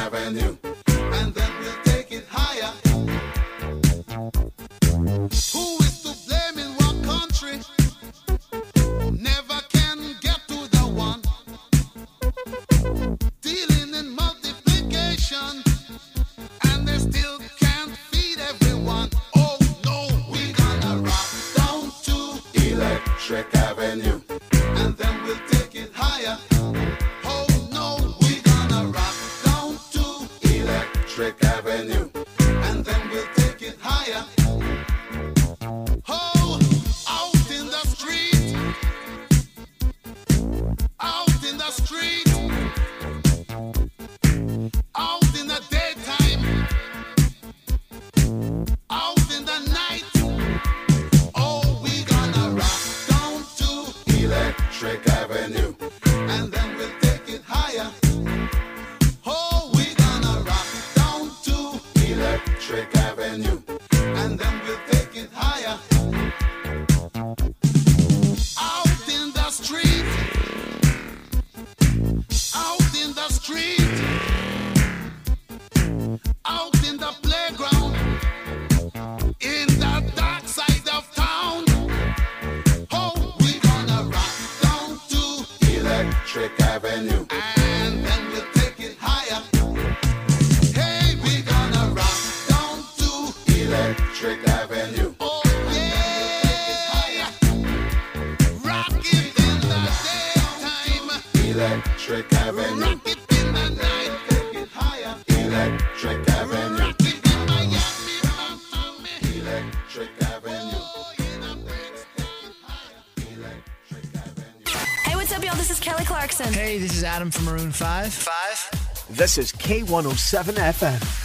Avenue. Adam from Maroon 5. 5. This is K107 FM.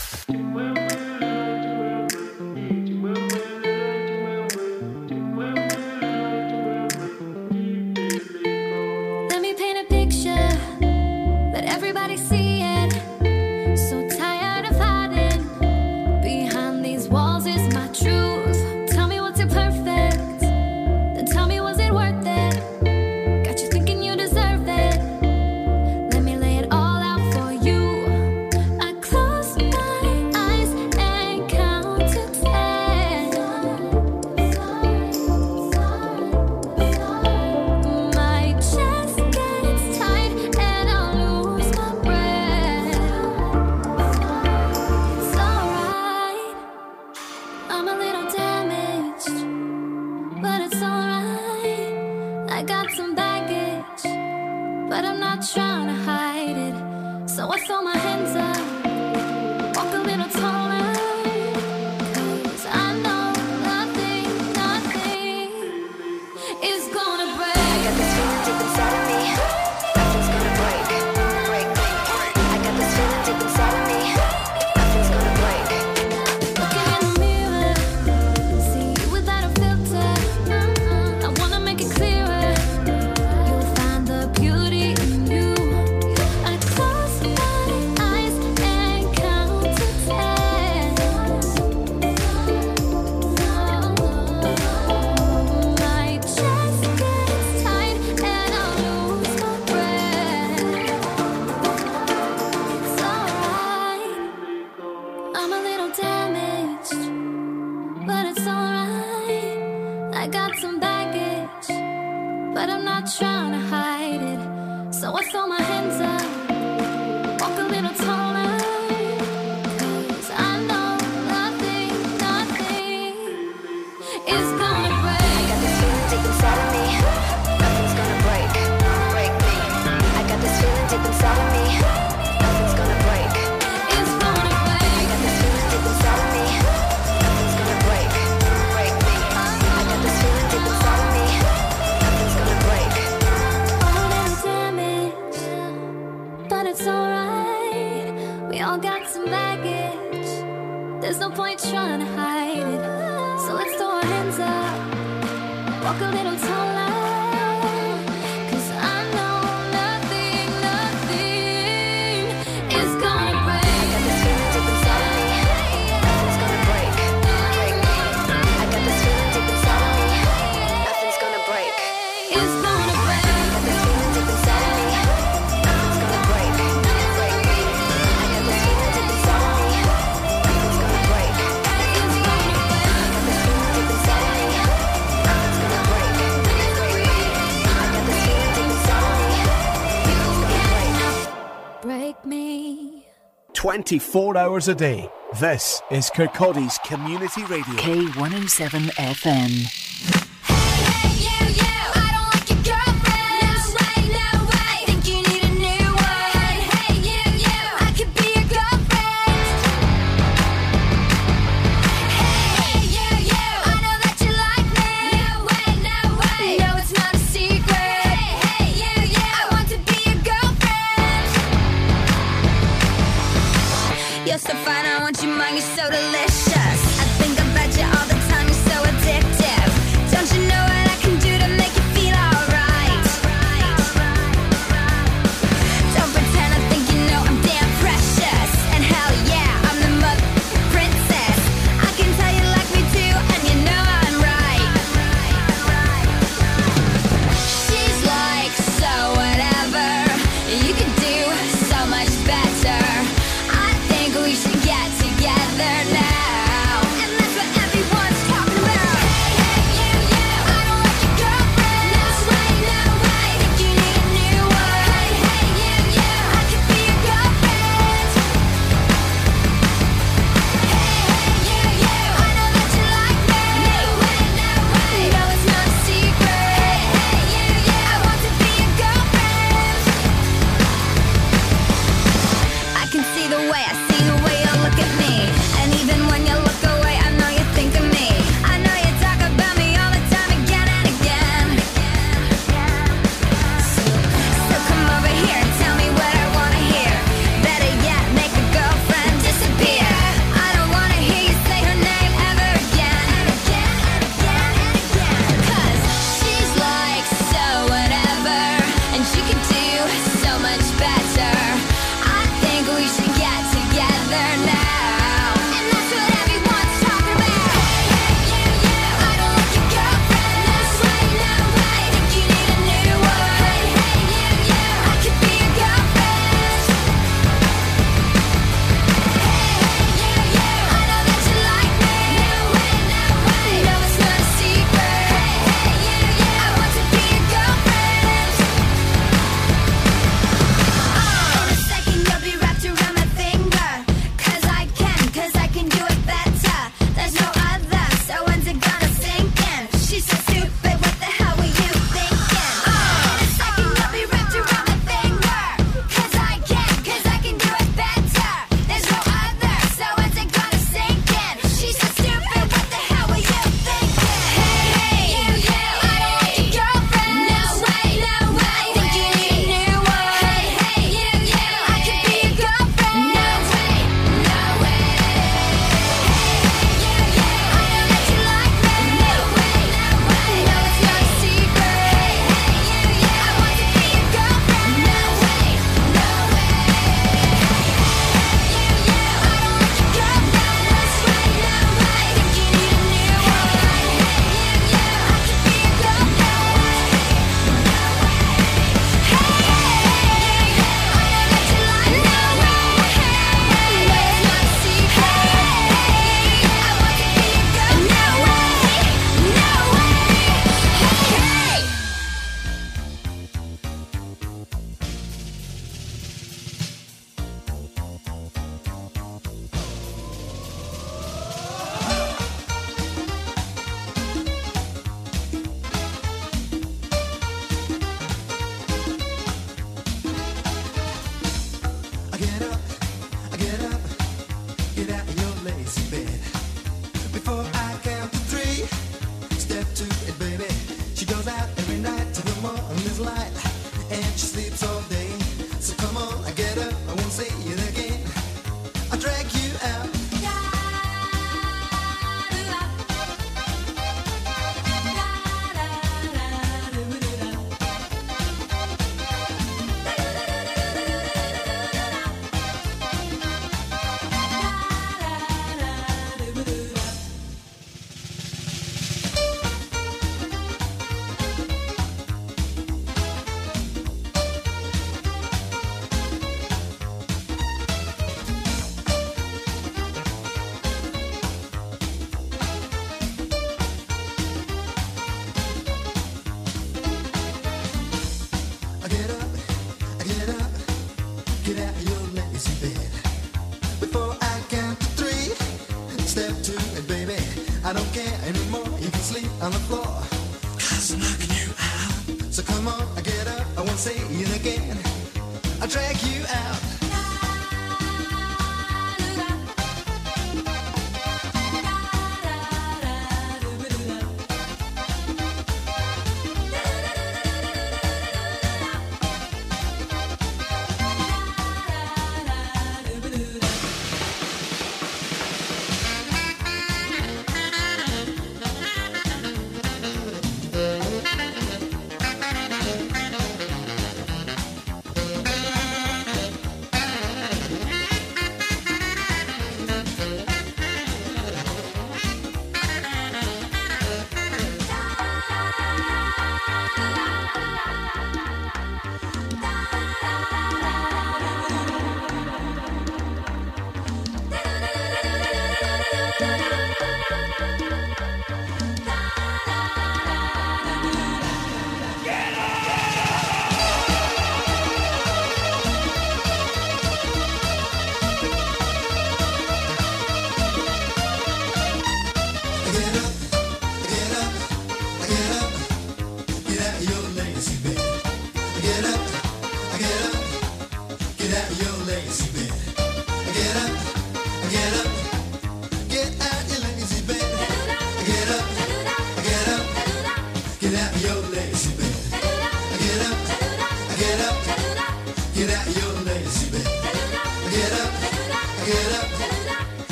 24 hours a day. This is Kirkcaldy's Community Radio. K107 FM.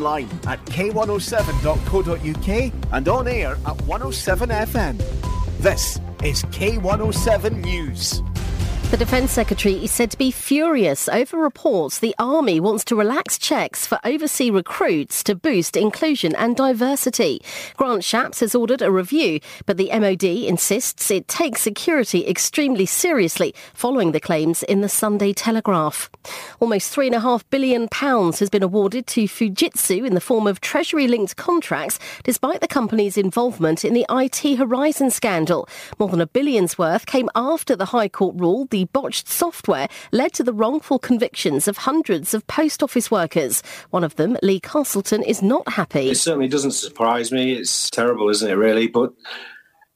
Online at k107.co.uk and on air at 107FM. This is K107 News. The Defence Secretary is said to be furious over reports the Army wants to relax checks for overseas recruits to boost inclusion and diversity. Grant Shapps has ordered a review, but the MOD insists it takes security extremely seriously following the claims in the Sunday Telegraph. Almost £3.5 billion has been awarded to Fujitsu in the form of Treasury-linked contracts, despite the company's involvement in the IT Horizon scandal. More than a billion's worth came after the High Court ruled the botched software led to the wrongful convictions of hundreds of post office workers. One of them, Lee Castleton, is not happy. It certainly doesn't surprise me. It's terrible, isn't it, really? But,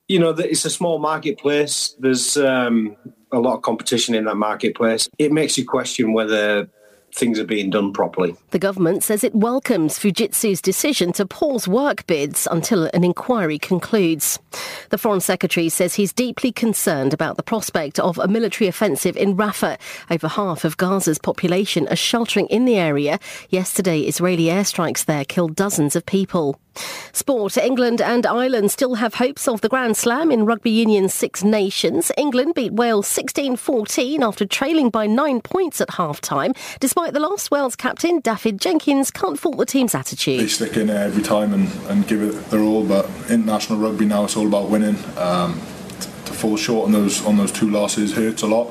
you know, it's a small marketplace. There's um, a lot of competition in that marketplace. It makes you question whether things are being done properly. The government says it welcomes Fujitsu's decision to pause work bids until an inquiry concludes. The Foreign Secretary says he's deeply concerned about the prospect of a military offensive in Rafah. Over half of Gaza's population are sheltering in the area. Yesterday, Israeli airstrikes there killed dozens of people. Sport. England and Ireland still have hopes of the Grand Slam in Rugby Union's Six Nations. England beat Wales 16-14 after trailing by nine points at half-time. Despite the loss, Wales captain Dafydd Jenkins can't fault the team's attitude. They stick in every time and, and give it their all, but international rugby now it's all about winning. Um, to fall short on those on those two losses hurts a lot.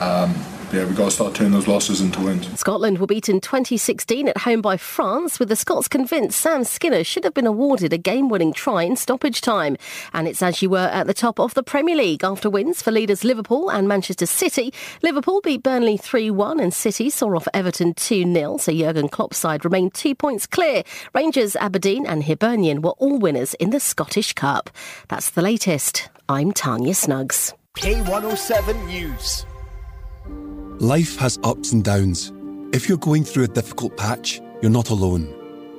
Um, yeah, we've got to start turning those losses into wins. Scotland were beaten 2016 at home by France, with the Scots convinced Sam Skinner should have been awarded a game-winning try in stoppage time. And it's as you were at the top of the Premier League after wins for leaders Liverpool and Manchester City. Liverpool beat Burnley 3-1 and City saw off Everton 2-0, so Jurgen Klopp's side remained two points clear. Rangers, Aberdeen and Hibernian were all winners in the Scottish Cup. That's the latest. I'm Tanya Snuggs. K107 News. Life has ups and downs. If you're going through a difficult patch, you're not alone.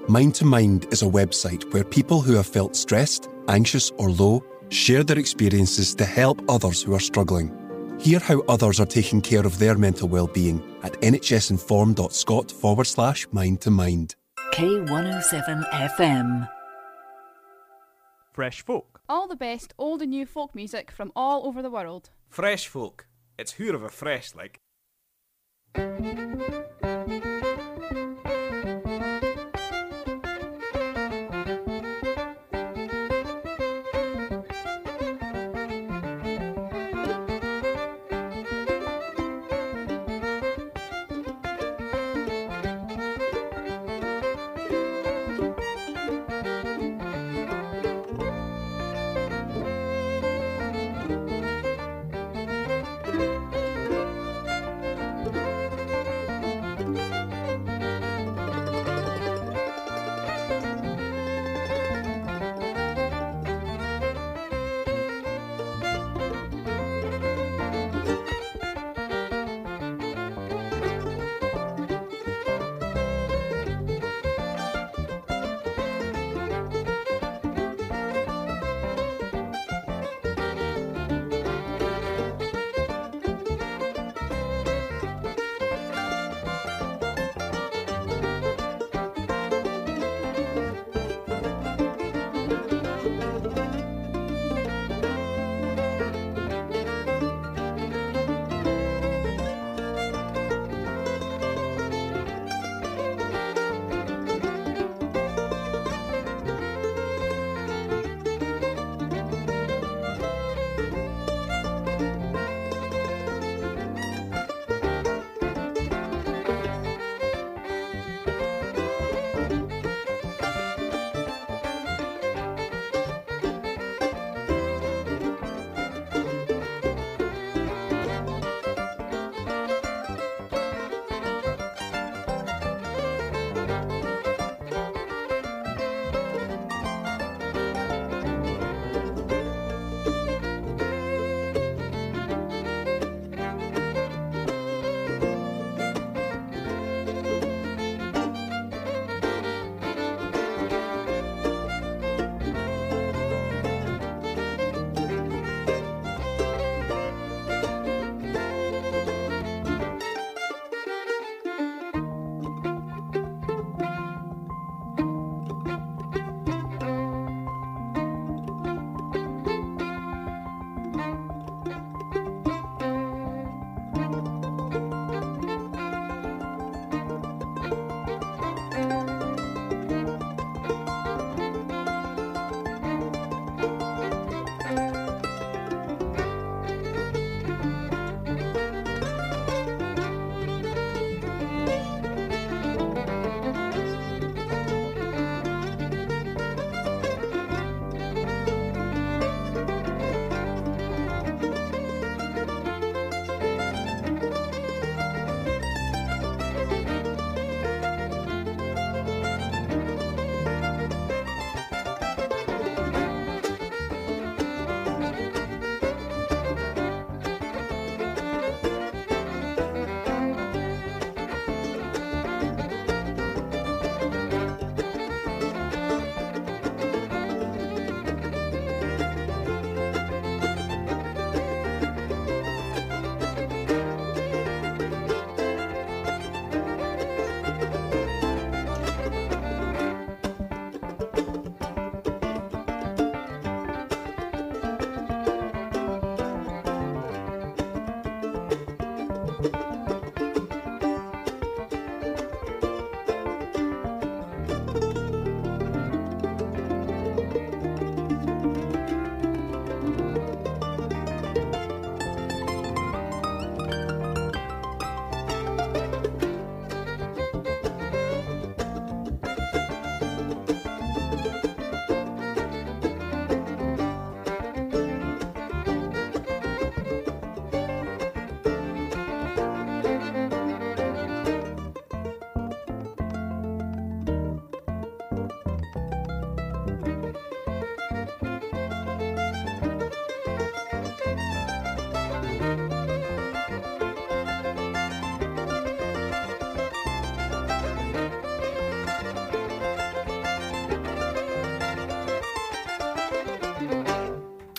Mind to Mind is a website where people who have felt stressed, anxious, or low share their experiences to help others who are struggling. Hear how others are taking care of their mental well-being at nhsinform.scot forward slash mind to mind. K107 FM. Fresh Folk. All the best old and new folk music from all over the world. Fresh Folk. It's who of a fresh, like. thank you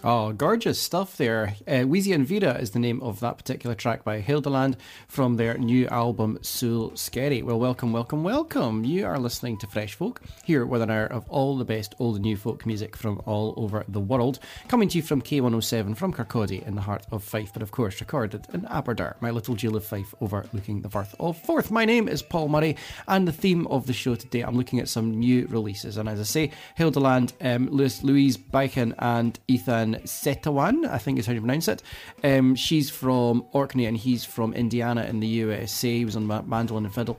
Oh, gorgeous stuff there. Uh, Wheezy and Vera is the name of that particular track by Hildeland from their new album Soul Scary. Well, welcome, welcome, welcome. You are listening to Fresh Folk here with an hour of all the best old and new folk music from all over the world. Coming to you from K107 from Kirkcaldy in the heart of Fife, but of course recorded in Aberdour, my little jewel of Fife overlooking the Firth of Forth. My name is Paul Murray, and the theme of the show today, I'm looking at some new releases. And as I say, Hildeland, um, Louis, Louise Bichan, and Ethan Setiawan, I think is how you pronounce it. Um, she's from Orkney and he's from Indiana in the USA. He was on mandolin and fiddle.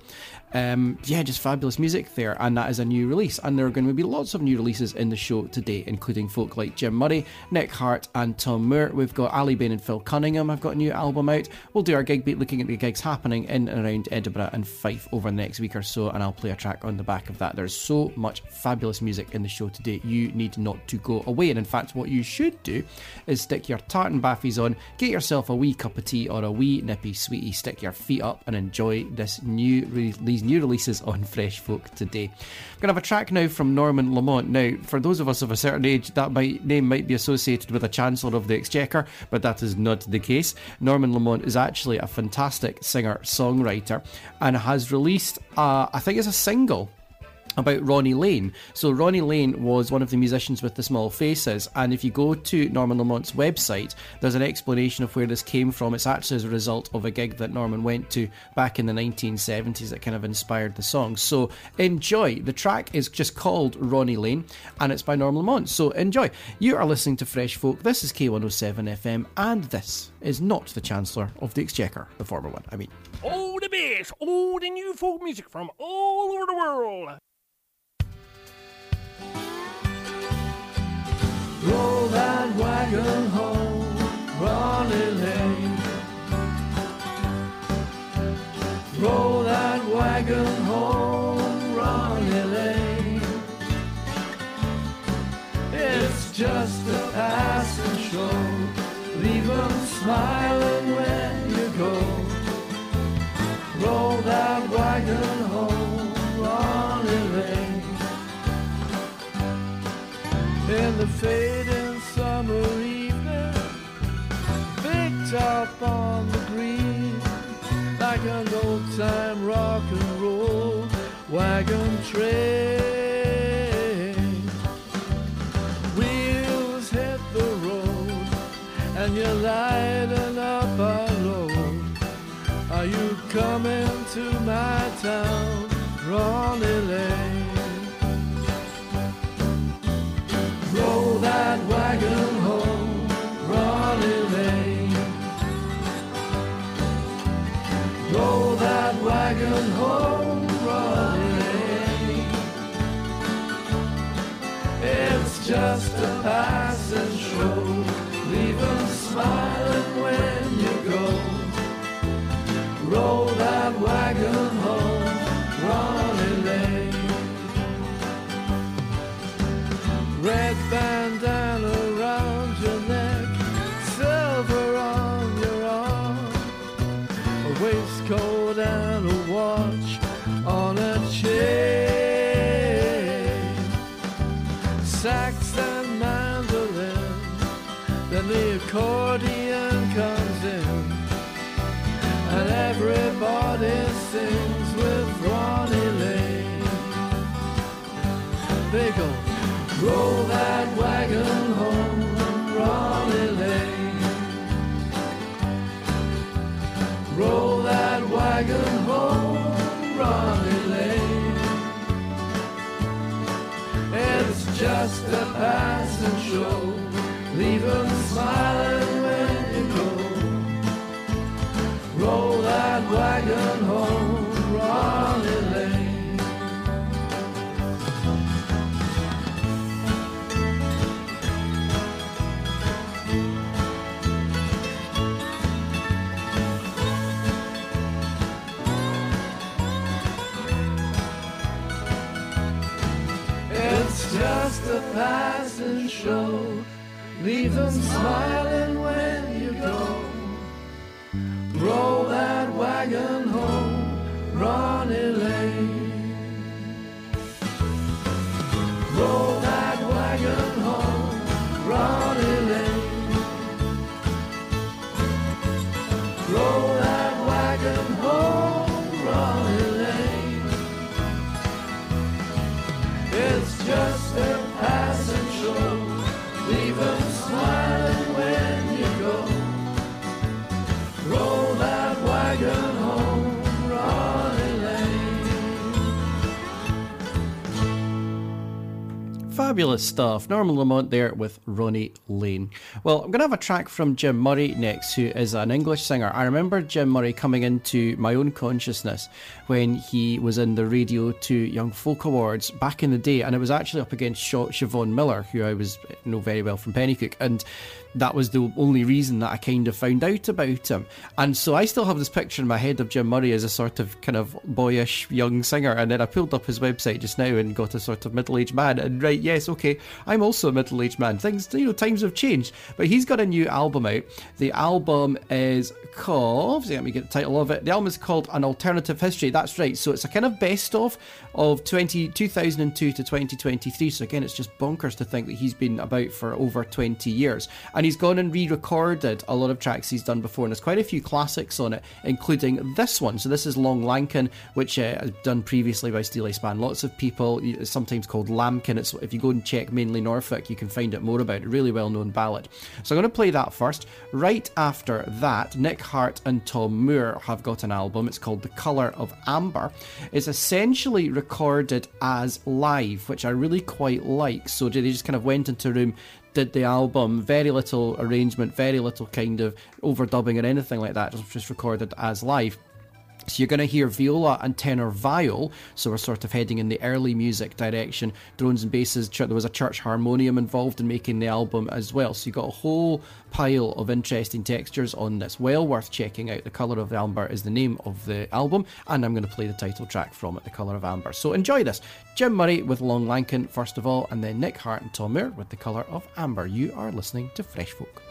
Um, yeah, just fabulous music there, and that is a new release. And there are going to be lots of new releases in the show today, including folk like Jim Murray, Nick Hart, and Tom Moore. We've got Aly Bain and Phil Cunningham. I've got a new album out. We'll do our gig beat looking at the gigs happening in and around Edinburgh and Fife over the next week or so, and I'll play a track on the back of that. There's so much fabulous music in the show today. You need not to go away, and in fact, what you should do is stick your tartan baffies on, get yourself a wee cup of tea or a wee nippy sweetie, stick your feet up, and enjoy this new re- these new releases on Fresh Folk today. I'm gonna have a track now from Norman Lamont. Now, for those of us of a certain age, that might, name might be associated with a Chancellor of the Exchequer, but that is not the case. Norman Lamont is actually a fantastic singer songwriter and has released, uh, I think it's a single about Ronnie Lane. So Ronnie Lane was one of the musicians with the small faces, and if you go to Norman Lamont's website, there's an explanation of where this came from. It's actually as a result of a gig that Norman went to back in the 1970s that kind of inspired the song. So enjoy. The track is just called Ronnie Lane, and it's by Norman Lamont. So enjoy. You are listening to Fresh Folk. This is K107 FM, and this is not the Chancellor of the Exchequer, the former one. I mean. All the best, all the new folk music from all over the world. Roll that wagon home, Ronnie Lane. Roll that wagon home, Ronnie Lane. It's just a passing show. Leave 'em smiling when you go. Roll that wagon home, In the fading summer evening, picked up on the green, like an old time rock and roll wagon train. Wheels hit the road, and you're lighting up a load. Are you coming to my town, Ronnie Lane? Just a passing show. Leave 'em smiling just a passing show. Leave Leave 'em smiling when you go. Roll that wagon just a passing show. Leave them smiling when you go. Roll that wagon home, Ronnie Lane. Fabulous stuff. Norman Lamont there with Ronnie Lane. Well, I'm going to have a track from Jim Murray next, who is an English singer. I remember Jim Murray coming into my own consciousness when he was in the Radio 2 Young Folk Awards back in the day, and it was actually up against Siobhan Miller, who I was know very well from Penicuik, and that was the only reason that I kind of found out about him. And so I still have this picture in my head of Jim Murray as a sort of kind of boyish young singer. And then I pulled up his website just now and got a sort of middle aged man. And right, yes, okay, I'm also a middle aged man. Things, you know, times have changed. But he's got a new album out. The album is called, let me get the title of it. The album is called An Alternative History. That's right. So it's a kind of best of of 20, 2002 to 2023. So again, it's just bonkers to think that he's been about for over 20 years. And he's gone and re recorded a lot of tracks he's done before. And there's quite a few classics on it, including this one. So this is Long Lankin, which uh, is done previously by Steeleye Span. Lots of people, it's sometimes called Lambkin. It's, if you go and check mainly Norfolk, you can find it more about it. Really well known ballad. So I'm going to play that first. Right after that, Nick Hart and Tom Moore have got an album. It's called The Colour of Amber. It's essentially recorded as live, which I really quite like. So they just kind of went into a room, did the album, very little arrangement, very little kind of overdubbing or anything like that, just, just recorded as live. So you're going to hear viola and tenor viol. So we're sort of heading in the early music direction. Drones and basses. There was a church harmonium involved in making the album as well. So you got a whole pile of interesting textures on this. Well worth checking out. The Colour of Amber is the name of the album, and I'm going to play the title track from it, The Colour of Amber. So enjoy this. Jim Murray with Long Lankin first of all, and then Nick Hart and Tom Moore with The Colour of Amber. You are listening to Fresh Folk.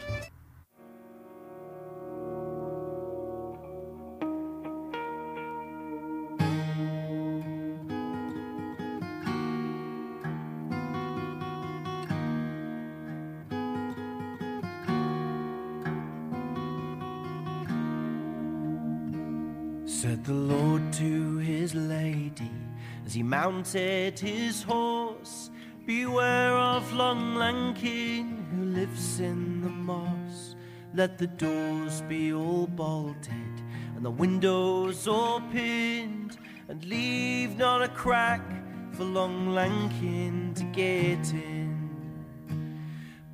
Mounted his horse Beware of Long Lankin who lives in the moss. Let the doors be all bolted and the windows all pinned, and leave not a crack for Long Lankin to get in.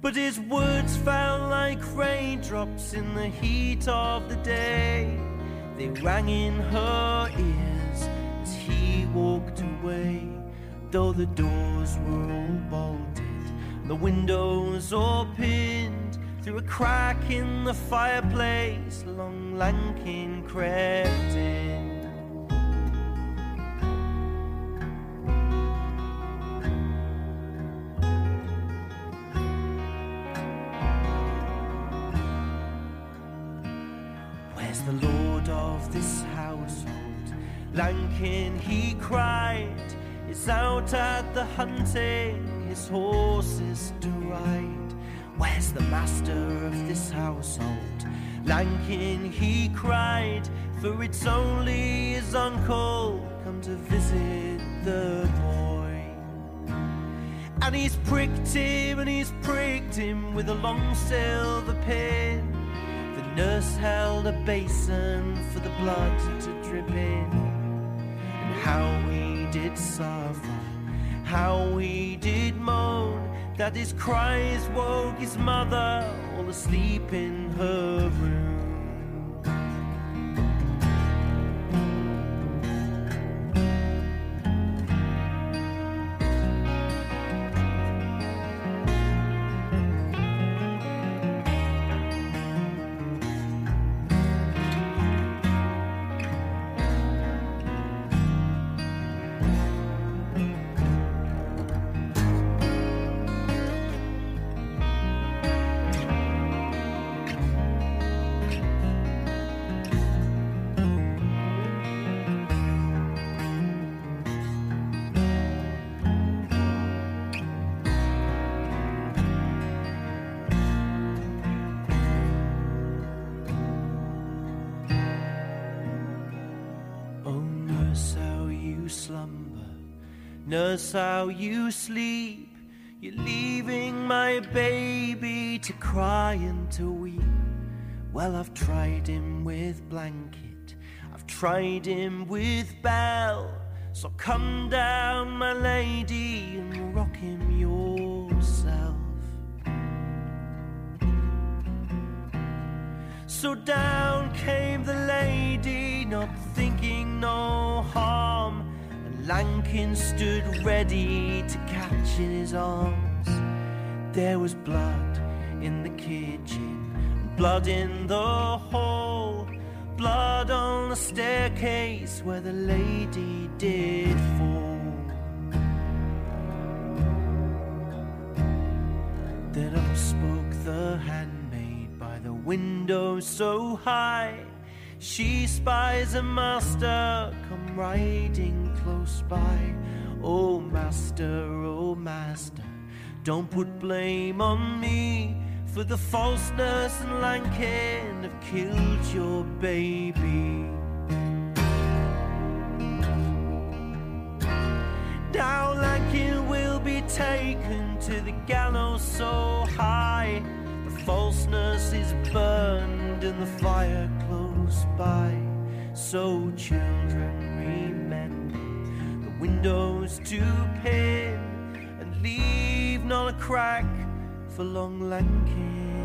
But his words fell like raindrops in the heat of the day. They rang in her ears as he walked away. Though the doors were all bolted, the windows all pinned, through a crack in the fireplace, Long Lankin crept in. Cried, is out at the hunting, his horses to ride. Where's the master of this household? Lankin, he cried, for it's only his uncle come to visit the boy. And he's pricked him, and he's pricked him with a long silver pin. The nurse held a basin for the blood to drip in. How we did suffer, how we did moan, that his cries woke his mother, all asleep in her room. Nurse, how you sleep. You're leaving my baby to cry and to weep. Well, I've tried him with blanket, I've tried him with bell. So come down, my lady, and rock him yourself. So down came the lady, not thinking no harm. Lankin stood ready to catch in his arms. There was blood in the kitchen, blood in the hall, blood on the staircase where the lady did fall. Then up spoke the handmaid by the window so high. She spies a master come riding close by. Oh, master, oh, master, don't put blame on me. For the falseness and Lankin have killed your baby. Now Lankin will be taken to the gallows so high. The falseness is burned in the fire close by. So, children, remember the windows to pin and leave not a crack for long Lankin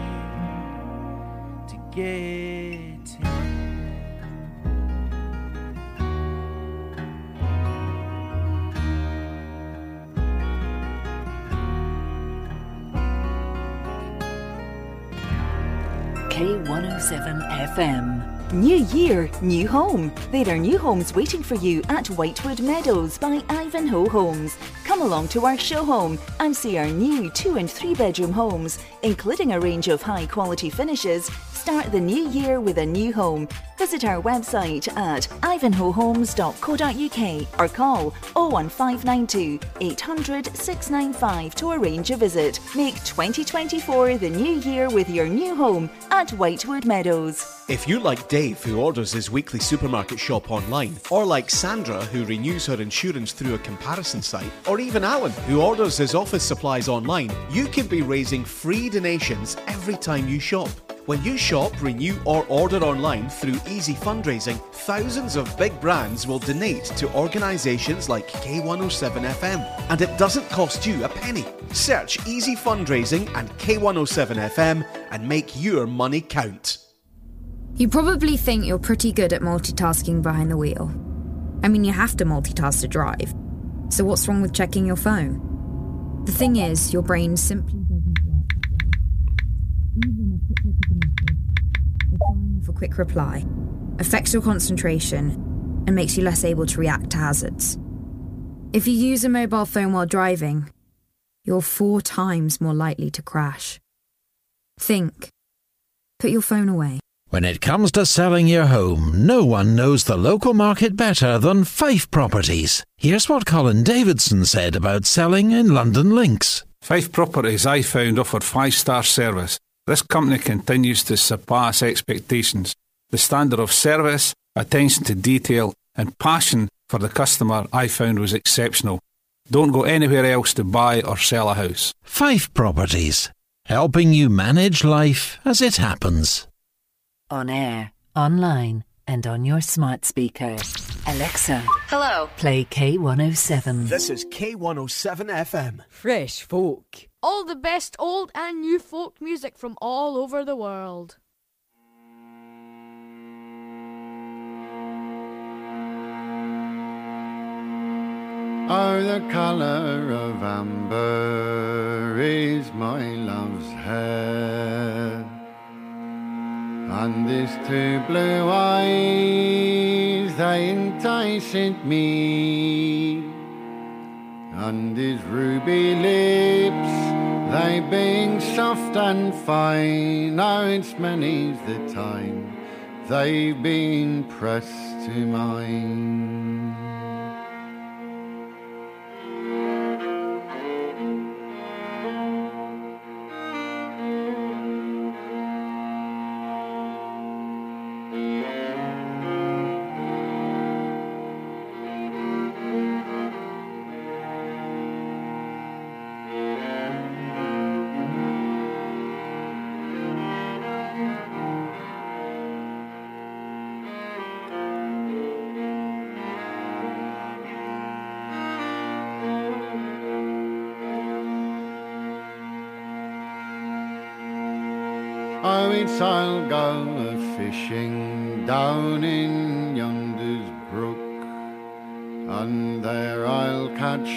to get in. K107 FM. New year, new home. There are new homes waiting for you at Whitewood Meadows by Ivanhoe Homes. Come along to our show home and see our new two and three bedroom homes, including a range of high quality finishes. Start the new year with a new home. Visit our website at ivanhoehomes.co.uk or call 01592 800 695 to arrange a visit. Make 2024 the new year with your new home at Whitewood Meadows. If you like Dave, who orders his weekly supermarket shop online, or like Sandra, who renews her insurance through a comparison site, or even Alan, who orders his office supplies online, you can be raising free donations every time you shop. When you shop, renew, or order online through Easy Fundraising, thousands of big brands will donate to organisations like K107 FM, and it doesn't cost you a penny. Search Easy Fundraising and K107 FM and make your money count. You probably think you're pretty good at multitasking behind the wheel. I mean, you have to multitask to drive. So, what's wrong with checking your phone? The thing is, your brain simply doesn't work that way. Even a quick look at a message, or firing off a quick reply, affects your concentration and makes you less able to react to hazards. If you use a mobile phone while driving, you're four times more likely to crash. Think. Put your phone away. When it comes to selling your home, no one knows the local market better than Fife Properties. Here's what Colin Davidson said about selling in Lundin Links. Fife Properties I found offered five star service. This company continues to surpass expectations. The standard of service, attention to detail, and passion for the customer I found was exceptional. Don't go anywhere else to buy or sell a house. Fife Properties, helping you manage life as it happens. On air, online, and on your smart speaker. Alexa, Hello. play K107. This is K107 FM. Fresh folk. All the best old and new folk music from all over the world. Oh, the colour of amber is my love's hair. And these two blue eyes, they enticed me. And his ruby lips, they being soft and fine. Oh, it's many's the time they've been pressed to mine.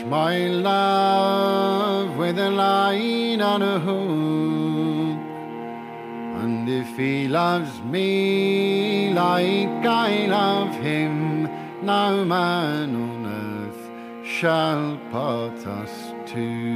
My love with a line on a hook. And if he loves me like I love him, no man on earth shall part us two.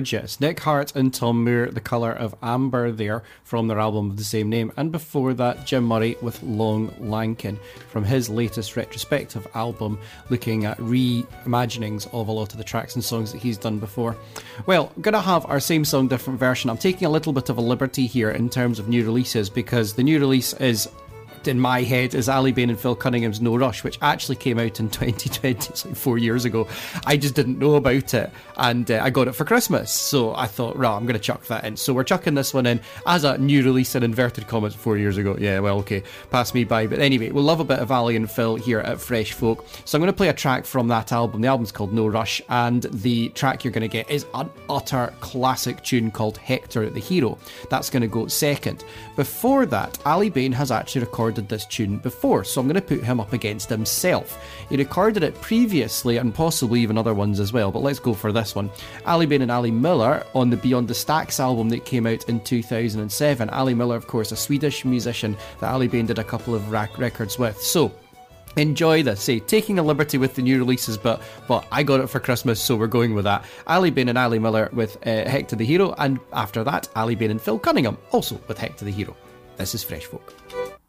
Gorgeous. Nick Hart and Tom Moore, The Colour of Amber, there from their album of the same name. And before that, Jim Murray with Long Lankin from his latest retrospective album, looking at reimaginings of a lot of the tracks and songs that he's done before. Well, going to have our same song, different version. I'm taking a little bit of a liberty here in terms of new releases because the new release is in my head is Aly Bain and Phil Cunningham's No Rush, which actually came out in 2020, it's like four years ago. I just didn't know about it, and uh, I got it for Christmas, so I thought, right, I'm going to chuck that in. So we're chucking this one in as a new release in inverted commas four years ago. Yeah, well, okay, pass me by. But anyway, we'll love a bit of Aly and Phil here at Fresh Folk. So I'm going to play a track from that album. The album's called No Rush, and the track you're going to get is an utter classic tune called Hector the Hero. That's going to go second. Before that, Aly Bain has actually recorded this tune before, so I'm going to put him up against himself. He recorded it previously and possibly even other ones as well, but let's go for this one. Aly Bain and Ale Möller on the Beyond the Stacks album that came out in 2007. Ale Möller, of course, a Swedish musician that Aly Bain did a couple of rack records with. So, Enjoy this. Say, taking a liberty with the new releases, but but I got it for Christmas, so we're going with that. Aly Bain and Ale Möller with uh, Hector the Hero, and after that, Aly Bain and Phil Cunningham also with Hector the Hero. This is Fresh Folk.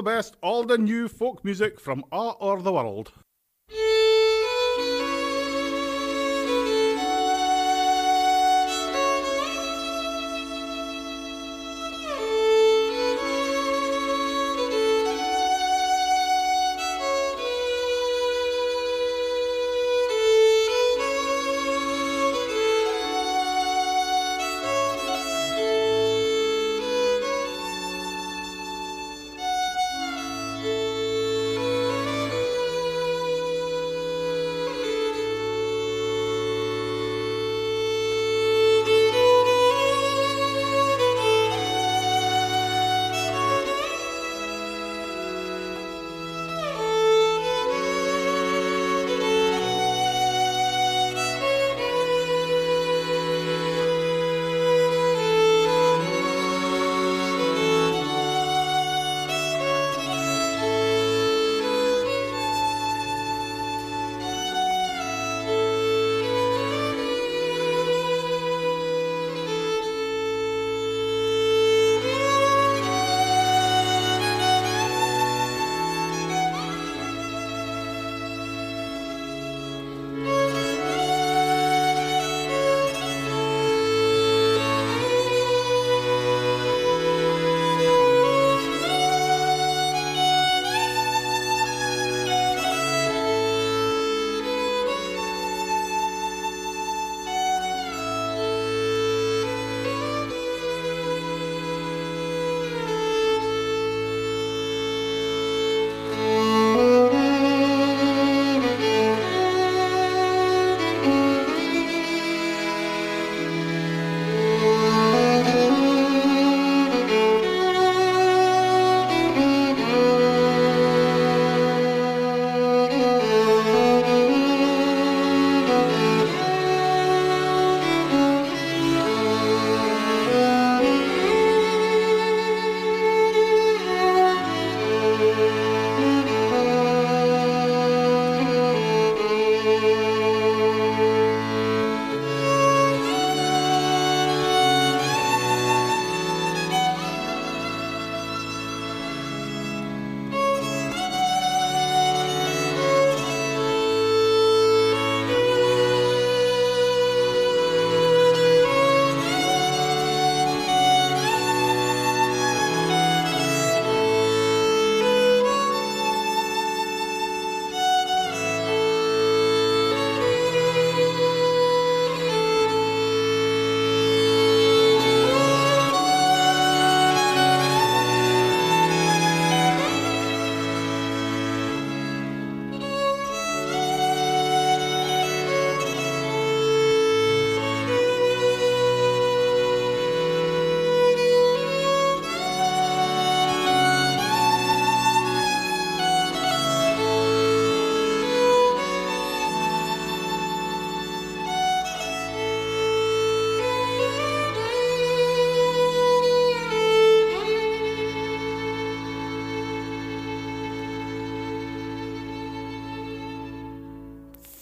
The best, all the new folk music from all over the world.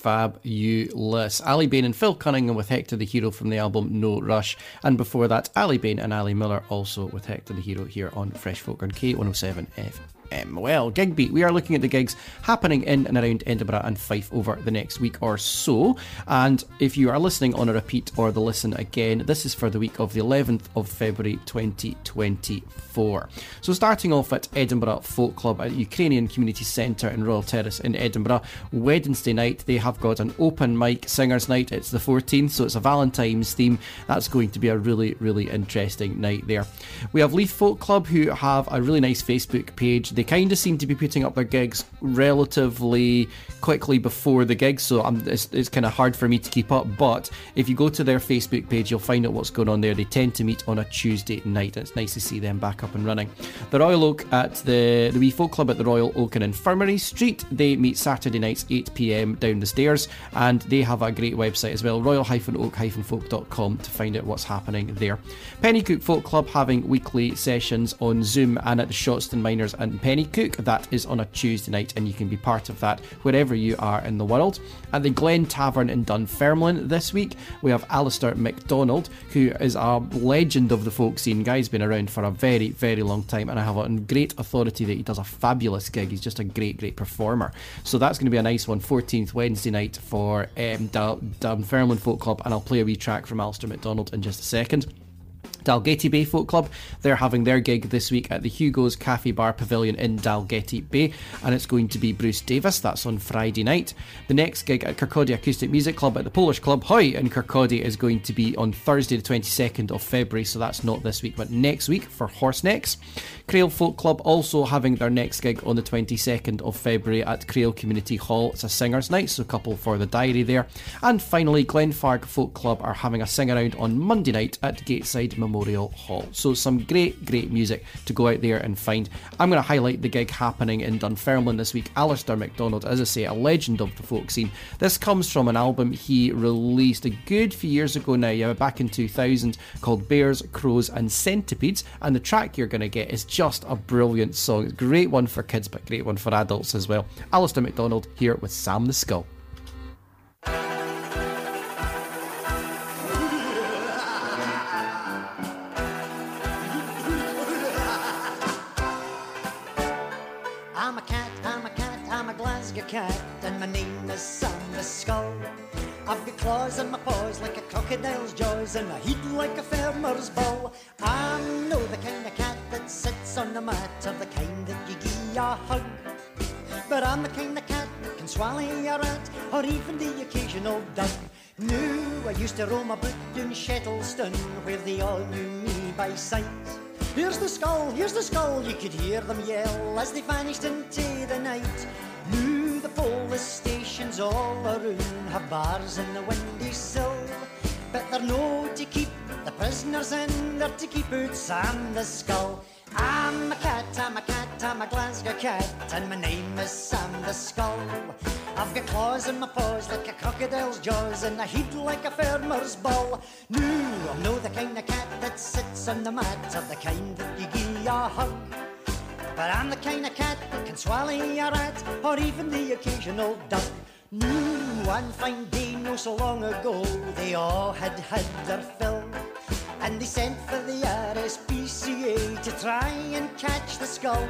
Fabulous. Aly Bain and Phil Cunningham with Hector the Hero from the album No Rush. And before that, Aly Bain and Ale Möller also with Hector the Hero here on Fresh Folk on K107 FM. Well, Gig Beat, we are looking at the gigs happening in and around Edinburgh and Fife over the next week or so. And if you are listening on a repeat or the listen again, this is for the week of the 11th of February 2024. So, starting off at Edinburgh Folk Club at Ukrainian Community Centre in Royal Terrace in Edinburgh, Wednesday night they have got an open mic singers night. It's the 14th, so it's a Valentine's theme. That's going to be a really, really interesting night there. We have Leith Folk Club who have a really nice Facebook page they kind of seem to be putting up their gigs relatively quickly before the gigs, so it's, it's kind of hard for me to keep up. But if you go to their Facebook page, you'll find out what's going on there. They tend to meet on a Tuesday night. It's nice to see them back up and running. The Royal Oak at the the Wee Folk Club at the Royal Oak and Infirmary Street. They meet Saturday nights 8 pm down the stairs, and they have a great website as well, royal-oak-folk.com to find out what's happening there. Penicuik Folk Club having weekly sessions on Zoom and at the Shottstown Miners and Penny Cook. That is on a Tuesday night, and you can be part of that wherever you are in the world. At the Glen Tavern in Dunfermline this week, we have Alistair MacDonald, who is a legend of the folk scene. Guy's been around for a very, very long time, and I have on great authority that he does a fabulous gig. He's just a great, great performer. So that's going to be a nice one, 14th Wednesday night for um, Dunfermline Folk Club, and I'll play a wee track from Alistair MacDonald in just a second. Dalgety Bay Folk Club. They're having their gig this week at the Hugo's Cafe Bar Pavilion in Dalgety Bay, and it's going to be Bruce Davis. That's on Friday night. The next gig at Kirkcaldy Acoustic Music Club at the Polish Club, Hoy in Kirkcaldy, is going to be on Thursday, the 22nd of February, so that's not this week, but next week for Horse Necks. Crail Folk Club also having their next gig on the 22nd of February at Crail Community Hall. It's a singer's night, so a couple for the diary there. And finally, Glenfarg Folk Club are having a sing around on Monday night at Gateside Memorial Hall. So some great, great music to go out there and find. I'm going to highlight the gig happening in Dunfermline this week. Alistair MacDonald, as I say, a legend of the folk scene. This comes from an album he released a good few years ago now, back in 2000, called Bears, Crows and Centipedes. And the track you're going to get is just a brilliant song. It's a great one for kids, but great one for adults as well. Alistair MacDonald here with Sam the Skull. I'm a cat, I'm a cat, I'm a Glasgow cat, and my name is Sam the Skull. I've got claws in my paws like a crocodile's jaws, and a head like a farmer's ball. I'm no the kind of cat sits on the mat, of the kind that you give a hug. But I'm the kind of cat that can swallow a rat, or even the occasional duck. No, I used to roam about in Shettleston, where they all knew me by sight. Here's the skull, here's the skull, you could hear them yell as they vanished into the night. Now the police stations all around have bars in the windy sill. But they're no to keep the prisoners in, they're to keep out Sam the Skull. I'm a cat, I'm a cat, I'm a Glasgow cat, and my name is Sam the Skull. I've got claws in my paws like a crocodile's jaws, and a head like a farmer's ball. No, I'm no the kind of cat that sits on the mat, or the kind that you give a hug. But I'm the kind of cat that can swallow a rat, or even the occasional duck. No, one fine day, no so long ago, they all had had their fill. And they sent for the RSPCA to try and catch the skull.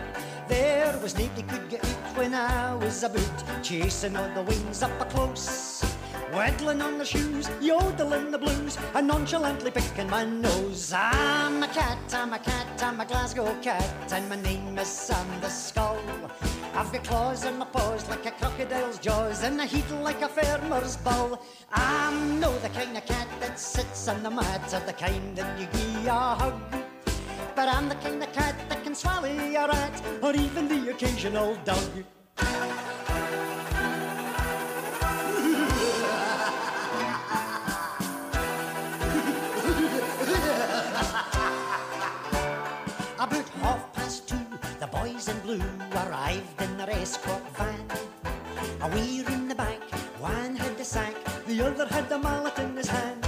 There was nobody could get it when I was about, chasing all the wings up a close. Waddling on the shoes, yodeling the blues, and nonchalantly picking my nose. I'm a cat, I'm a cat, I'm a Glasgow cat, and my name is Sam the Skull. I've got claws in my paws like a crocodile's jaws, and a heat like a farmer's bull. I'm no the kind of cat that sits on the mat, or the kind that you give a hug. But I'm the kind of cat that can swallow a rat, or even the occasional dog. In blue arrived in their escort van. A we're in the back, one had the sack, the other had the mallet in his hand.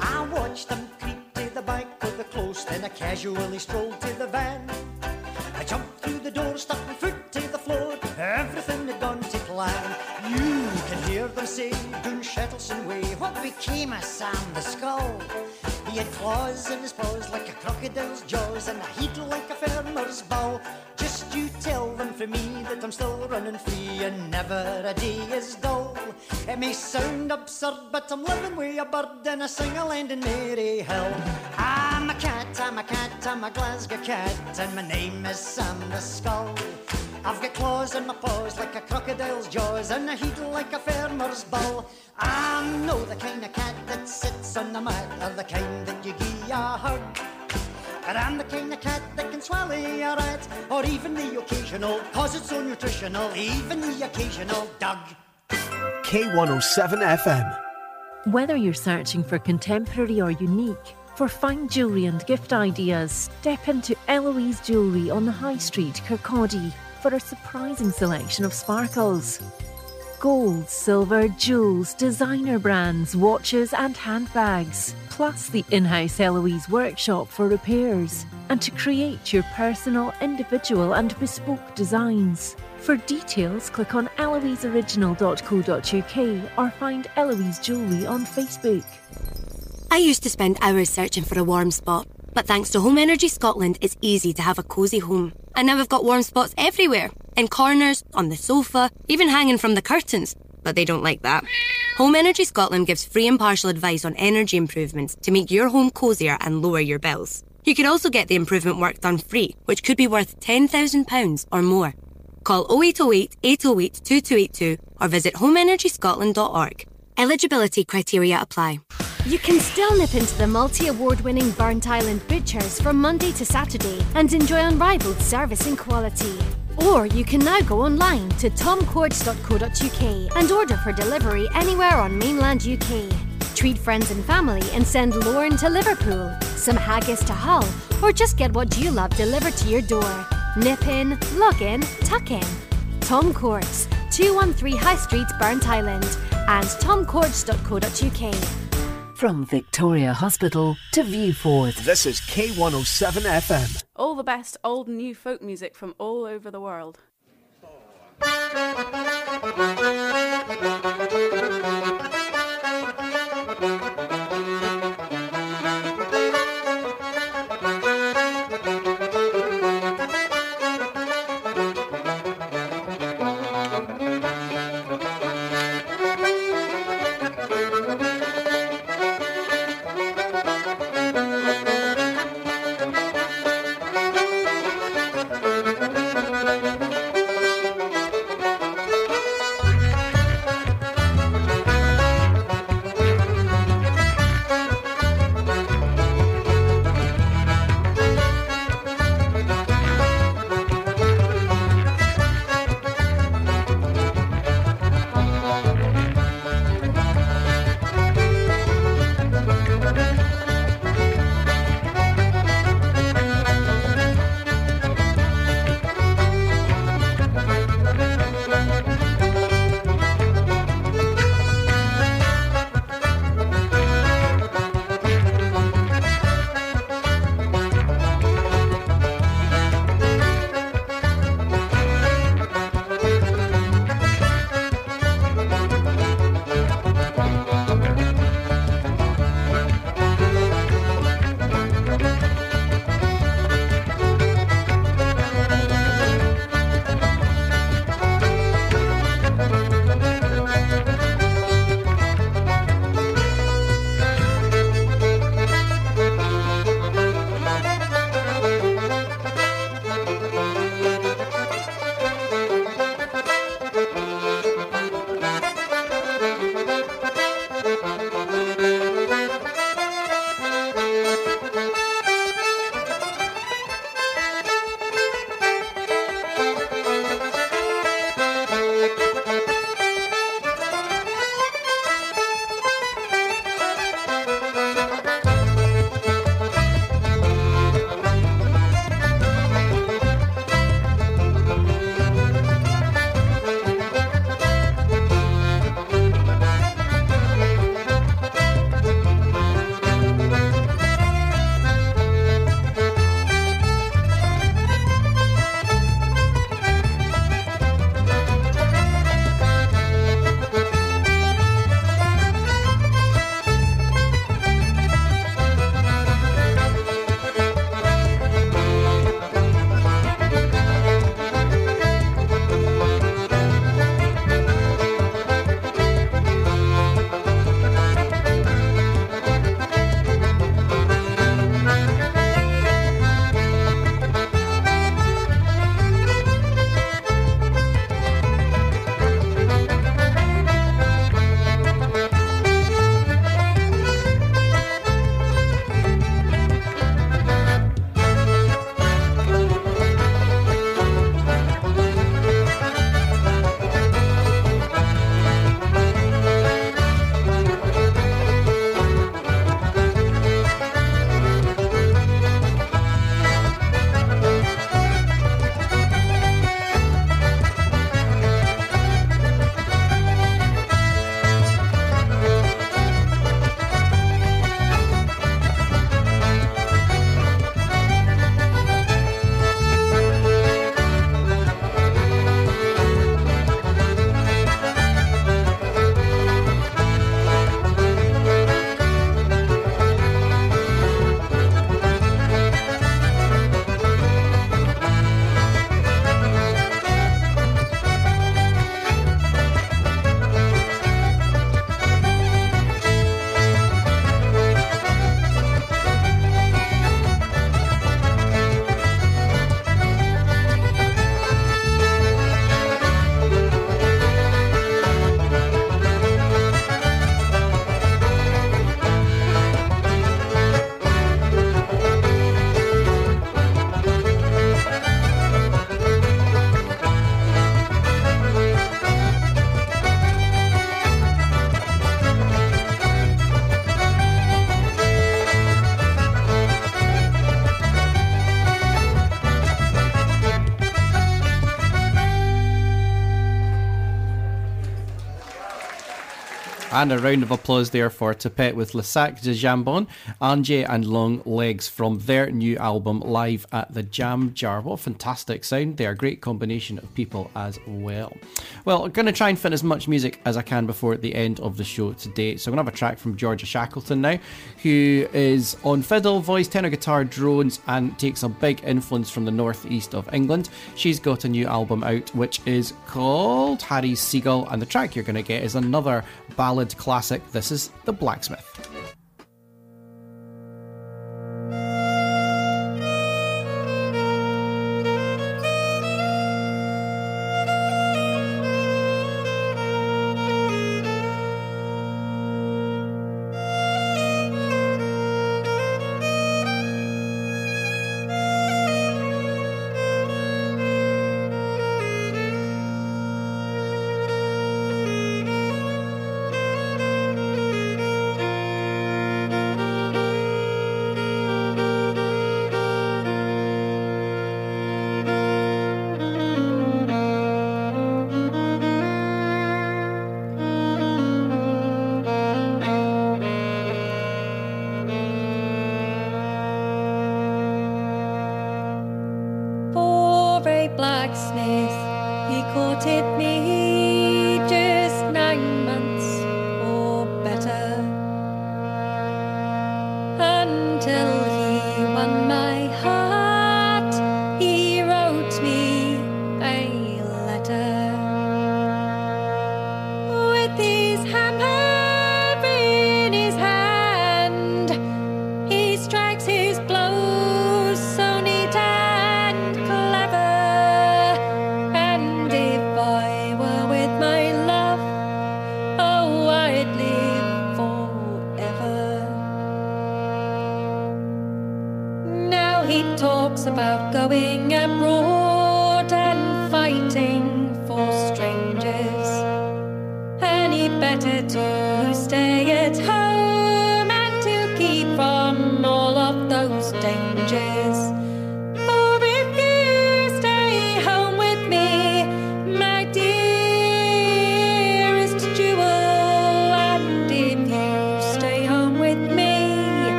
I watched them creep to the back of the close, then I casually strolled to the van. I jumped through the door, stuck my foot to the floor, everything had gone to plan. You can hear them say, down Shettleston way, what became of Sam the Skull? He had claws in his paws like a crocodile's jaws and a head like a farmer's bow. You tell them for me that I'm still running free and never a day is dull. It may sound absurd, but I'm living with a bird and a single land in Maryhill. I'm a cat, I'm a cat, I'm a Glasgow cat, and my name is Sam the Skull. I've got claws in my paws like a crocodile's jaws and a head like a farmer's ball. I'm no the kind of cat that sits on the mat or the kind that you give a hug. But I'm the kind of cat that can swallow a rat or even the occasional, cause it's so nutritional, even the occasional dog. K107 FM. Whether you're searching for contemporary or unique, for fine jewellery and gift ideas, step into Eloise Jewellery on the High Street, Kirkcaldy, for a surprising selection of sparkles. Gold, silver, jewels, designer brands, watches, and handbags. Plus, the in house Eloise workshop for repairs. And to create your personal, individual, and bespoke designs. For details, click on eloiseoriginal.co.uk or find Eloise Jewellery on Facebook. I used to spend hours searching for a warm spot, but thanks to Home Energy Scotland, it's easy to have a cosy home. And now I've got warm spots everywhere in corners, on the sofa, even hanging from the curtains. But they don't like that. Home Energy Scotland gives free impartial advice on energy improvements to make your home cosier and lower your bills. You can also get the improvement work done free, which could be worth £10,000 or more. Call 0808 808 2282 or visit homeenergyscotland.org. Eligibility criteria apply. You can still nip into the multi award winning Burntisland Butchers from Monday to Saturday and enjoy unrivaled service and quality. Or you can now go online to tomcourts.co.uk and order for delivery anywhere on mainland UK. Treat friends and family and send Lorne to Liverpool, some haggis to Hull, or just get what you love delivered to your door. Nip in, log in, tuck in. Tom Courts, 213 High Street, Burntisland, and tomcourts.co.uk. From Victoria Hospital to Viewforth. This is K107 FM. All the best old and new folk music from all over the world. And a round of applause there for Tapet with Le Sac de Jambon, Angie and Long Legs from their new album live at the Jam Jar. What a fantastic sound. They are a great combination of people as well. Well, I'm going to try and fit as much music as I can before the end of the show today. So I'm going to have a track from Georgia Shackleton now, who is on fiddle, voice, tenor guitar, drones, and takes a big influence from the northeast of England. She's got a new album out which is called Harry's Seagull, and the track you're going to get is another ballad classic. This is The Blacksmith. Blacksmith, he courted me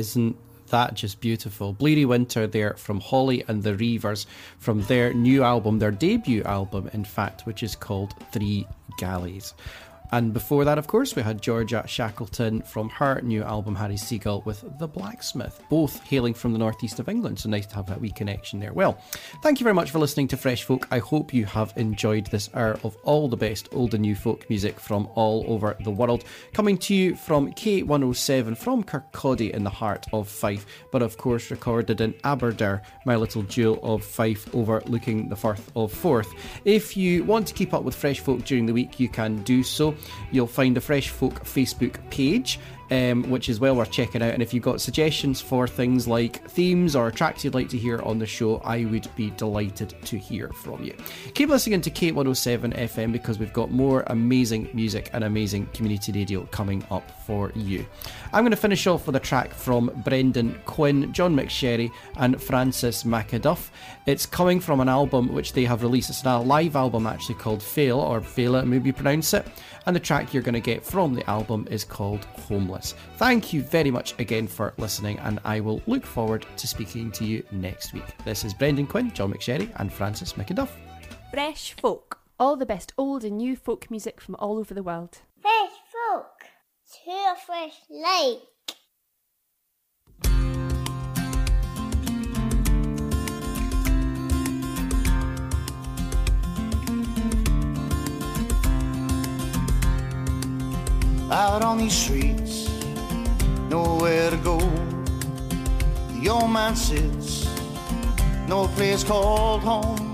Isn't that just beautiful? Bleary Winter there from Holly and the Reivers from their new album, their debut album, in fact, which is called Three Galleys. And before that, of course, we had Georgia Shackleton from her new album, Harry Seagull, with The Blacksmith, both hailing from the northeast of England. So nice to have that wee connection there. Well, thank you very much for listening to Fresh Folk. I hope you have enjoyed this hour of all the best old and new folk music from all over the world. Coming to you from K107 from Kirkcaldy in the heart of Fife, but of course recorded in Aberdour, my little jewel of Fife overlooking the Firth of Forth. If you want to keep up with Fresh Folk during the week, you can do so. You'll find the Fresh Folk Facebook page um, which is well worth checking out. And if you've got suggestions for things like themes or tracks you'd like to hear on the show, I would be delighted to hear from you. Keep listening to K107 FM because we've got more amazing music and amazing community radio coming up for you. I'm going to finish off with a track from Brendan Quinn, John McSherry, and Francis McIlduff. It's coming from an album which they have released. It's a live album actually called Fail, or Faila, maybe pronounce it. And the track you're going to get from the album is called Homeless. Thank you very much again for listening, and I will look forward to speaking to you next week. This is Brendan Quinn, John McSherry, and Francis McIlduff. Fresh folk. All the best old and new folk music from all over the world. Fresh folk to a fresh lake. Out on these streets, nowhere to go. The old man sits, no place called home.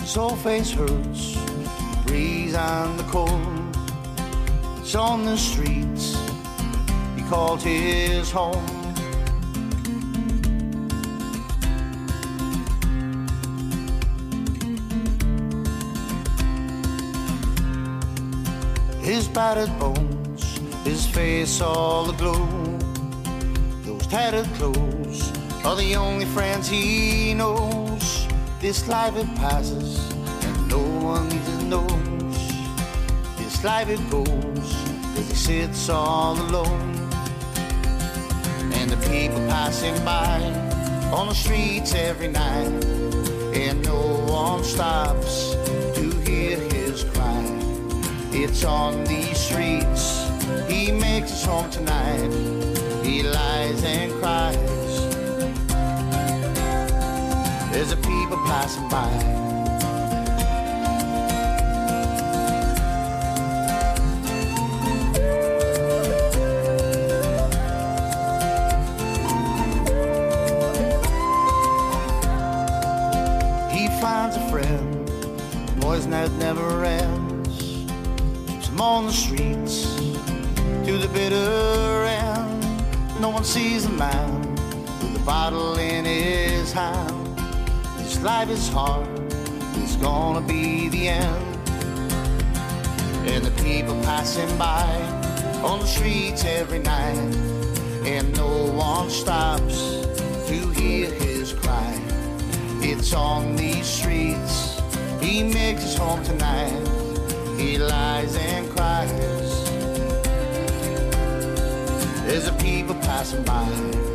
His whole face hurts, the breeze and the cold. It's on the streets, he called his home. His battered bones, his face all aglow. Those tattered clothes are the only friends he knows. This life it passes, and no one even knows. This life it goes, as he sits all alone. And the people passing by on the streets every night, and no one stops to hear his cry. It's on these streets he makes his home tonight. He lies and cries. There's a people passing by. Life is hard, it's gonna be the end. And the people passing by on the streets every night, and no one stops to hear his cry. It's on these streets he makes his home tonight. He lies and cries. There's a people passing by.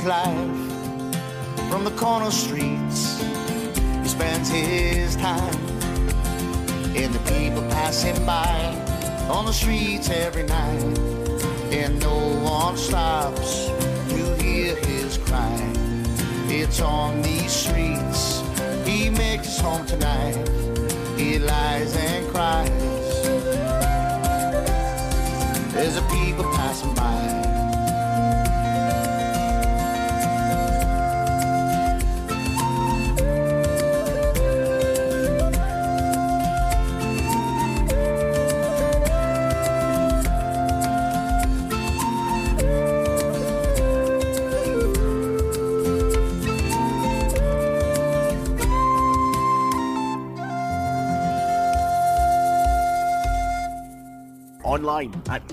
His life. From the corner streets, he spends his time. And the people passing by on the streets every night. And no one stops to hear his cry. It's on these streets he makes his home tonight. He lies and cries. There's a people passing by.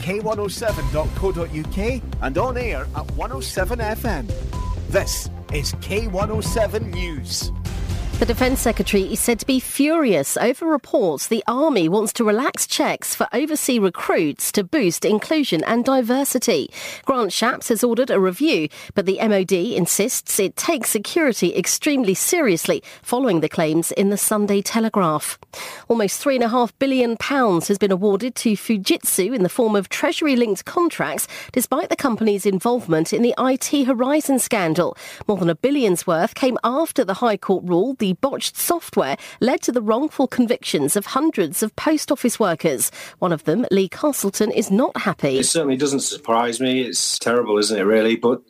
k107.co.uk and on air at 107 FM. This is K107 News. The Defence Secretary is said to be furious over reports the Army wants to relax checks for overseas recruits to boost inclusion and diversity. Grant Shapps has ordered a review, but the MOD insists it takes security extremely seriously following the claims in the Sunday Telegraph. Almost £3.5 billion has been awarded to Fujitsu in the form of Treasury-linked contracts, despite the company's involvement in the IT Horizon scandal. More than a billion's worth came after the High Court ruled the botched software led to the wrongful convictions of hundreds of post office workers. One of them, Lee Castleton, is not happy. It certainly doesn't surprise me. It's terrible, isn't it, really? But,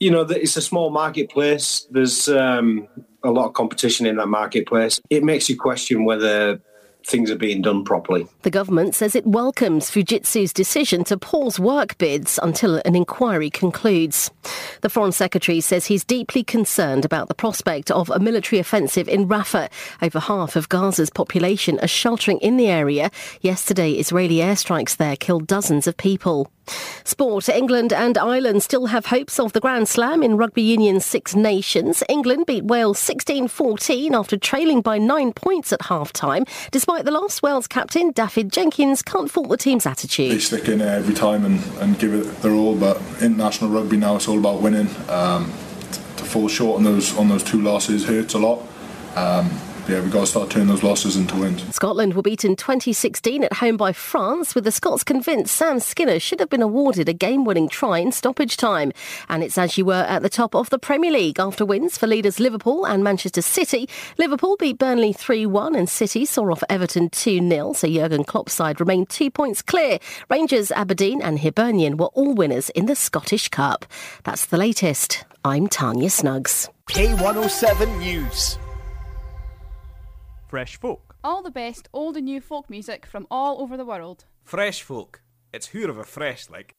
you know, it's a small marketplace. There's um, a lot of competition in that marketplace. It makes you question whether things are being done properly. The government says it welcomes Fujitsu's decision to pause work bids until an inquiry concludes. The Foreign Secretary says he's deeply concerned about the prospect of a military offensive in Rafah. Over half of Gaza's population are sheltering in the area. Yesterday, Israeli airstrikes there killed dozens of people. Sport. England and Ireland still have hopes of the Grand Slam in Rugby Union's Six Nations. England beat Wales 16-14 after trailing by nine points at half-time. Despite the loss, Wales captain Dafydd Jenkins can't fault the team's attitude. They stick in every time and, and give it their all, but international rugby now it's all about winning. Um, to fall short on those on those two losses hurts a lot. Um, yeah, we've got to start turning those losses into wins. Scotland were beaten 2016 at home by France, with the Scots convinced Sam Skinner should have been awarded a game-winning try in stoppage time. And it's as you were at the top of the Premier League after wins for leaders Liverpool and Manchester City. Liverpool beat Burnley 3-1 and City saw off Everton 2-0, so Jurgen Klopp's side remained two points clear. Rangers, Aberdeen and Hibernian were all winners in the Scottish Cup. That's the latest. I'm Tanya Snuggs. K107 News. Fresh folk. All the best old and new folk music from all over the world. Fresh folk. It's who of a fresh, like.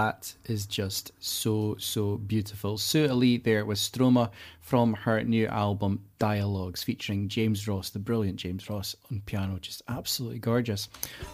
That is just so, so beautiful. Su-a Lee there with Stroma from her new album Dialogues, featuring James Ross, the brilliant James Ross on piano. Just absolutely gorgeous.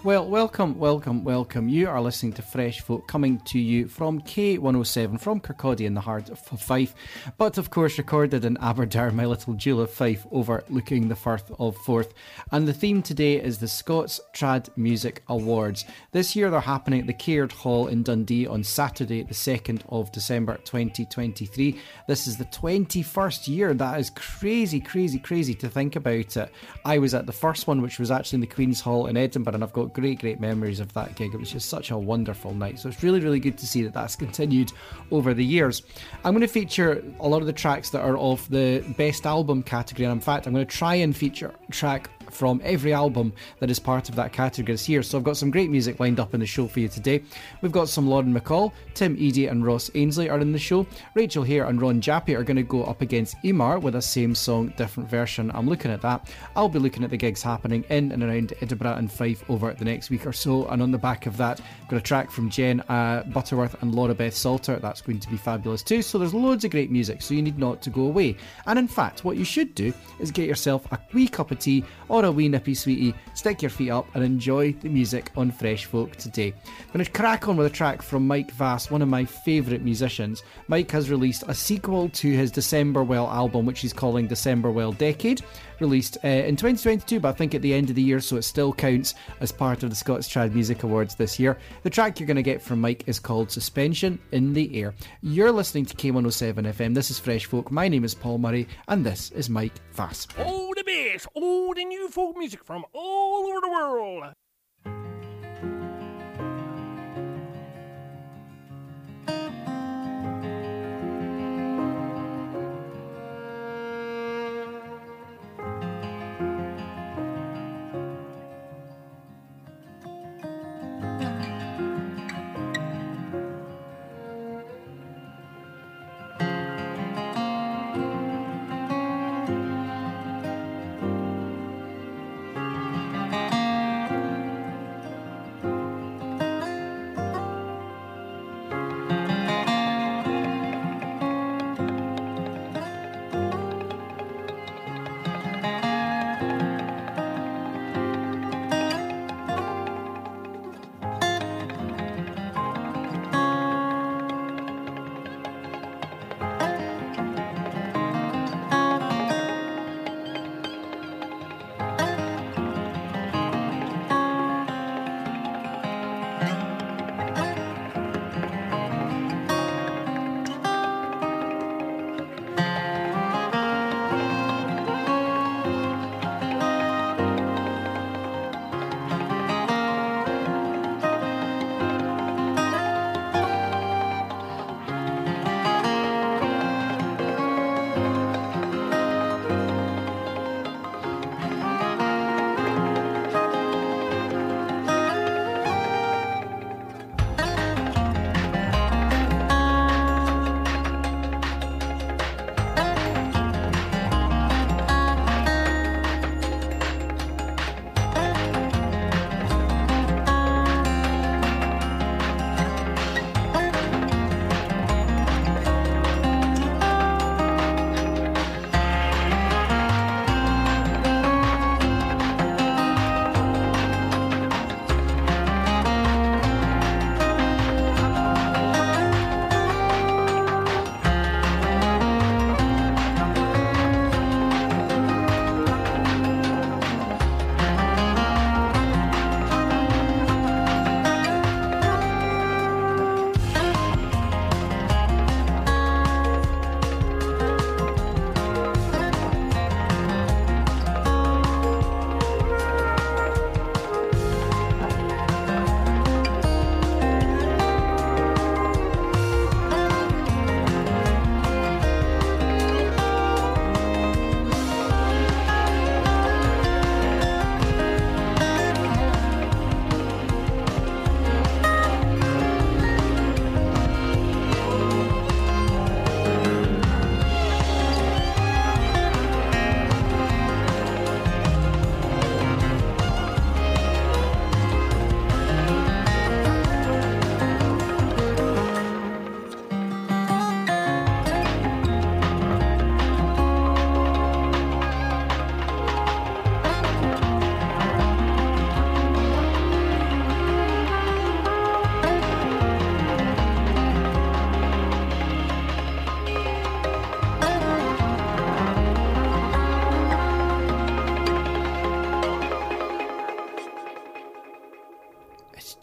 Well, welcome, welcome, welcome. You are listening to Fresh Folk coming to you from K107 from Kirkcaldy in the heart of Fife, but of course recorded in Aberdour, my little jewel of Fife, overlooking the Firth of Forth. And the theme today is the Scots Trad Music Awards. This year they're happening at the Caird Hall in Dundee on Saturday, the 2nd of December 2023. This is the 21st year. That is crazy, crazy, crazy to think about it. I was at the first one, which was actually in the Queen's Hall in Edinburgh, and I've got great, great memories of that gig. It was just such a wonderful night. So it's really, really good to see that that's continued over the years. I'm going to feature a lot of the tracks that are of the best album category, and in fact, I'm going to try and feature track from every album that is part of that category this year. So I've got some great music lined up in the show for you today. We've got some Lauren MacColl, Tim Edey, and Ross Ainslie are in the show. Rachel Hair and Ron Jappy are going to go up against Emar with a same song, different version. I'm looking at that. I'll be looking at the gigs happening in and around Edinburgh and Fife over the next week or so. And on the back of that, I've got a track from Jen uh, Butterworth and Laura Beth Salter. That's going to be fabulous too. So there's loads of great music, so you need not to go away. And in fact, what you should do is get yourself a wee cup of tea or a wee nippy sweetie, stick your feet up and enjoy the music on Fresh Folk today. I'm going to crack on with a track from Mike Vass, one of my favourite musicians. Mike has released a sequel to his Decemberwell album, which he's calling Decemberwell Decade, released uh, in 2022, but I think at the end of the year, so it still counts as part of the Scots Trad Music Awards this year. The track you're going to get from Mike is called Suspension in the Air. You're listening to K107 FM. This is Fresh Folk. My name is Paul Murray, and this is Mike Vass. All the best, all the new folk music from all over the world.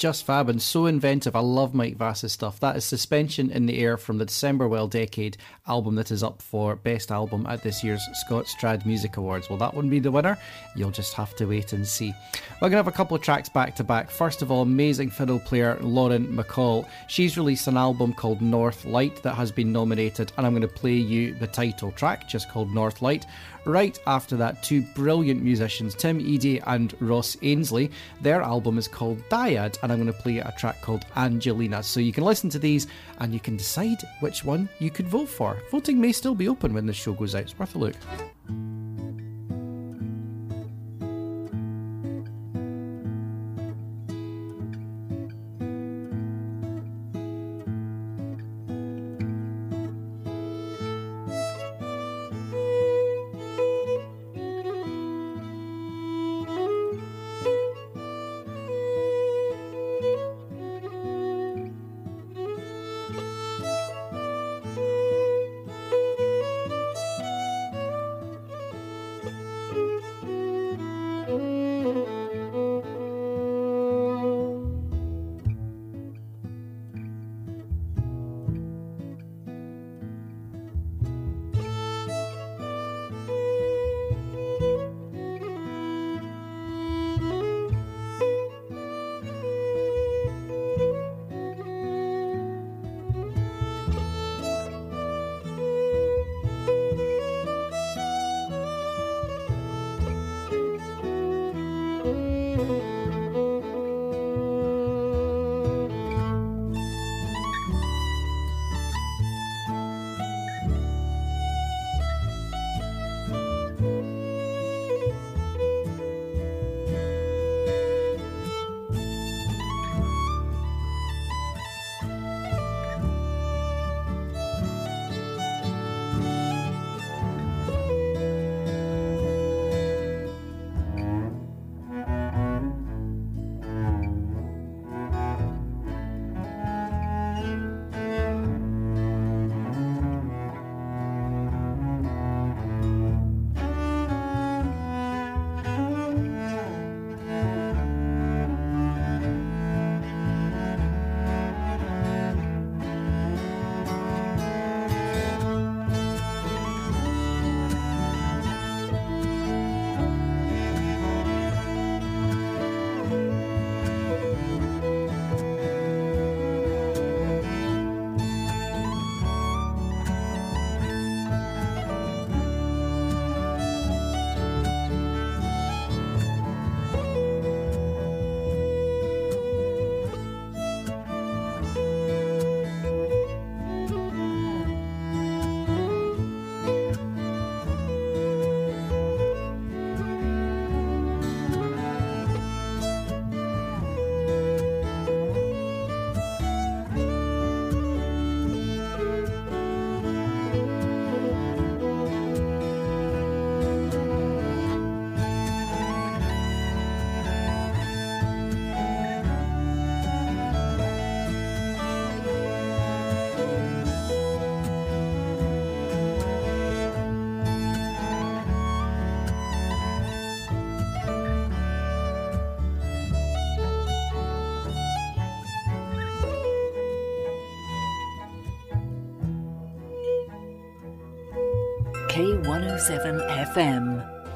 Just fab and so inventive. I love Mike Vass's stuff. That is Suspension in the Air from the Decemberwell Decade album that is up for Best Album at this year's Scots Trad Music Awards. Will that one be the winner? You'll just have to wait and see. We're going to have a couple of tracks back to back. First of all, amazing fiddle player Lauren MacColl. She's released an album called North Light that has been nominated, and I'm going to play you the title track, just called North Light. Right after that, two brilliant musicians, Tim Edey and Ross Ainslie. Their album is called Dyad, and I'm going to play a track called Angelina. So you can listen to these and you can decide which one you could vote for. Voting may still be open when the show goes out. It's worth a look.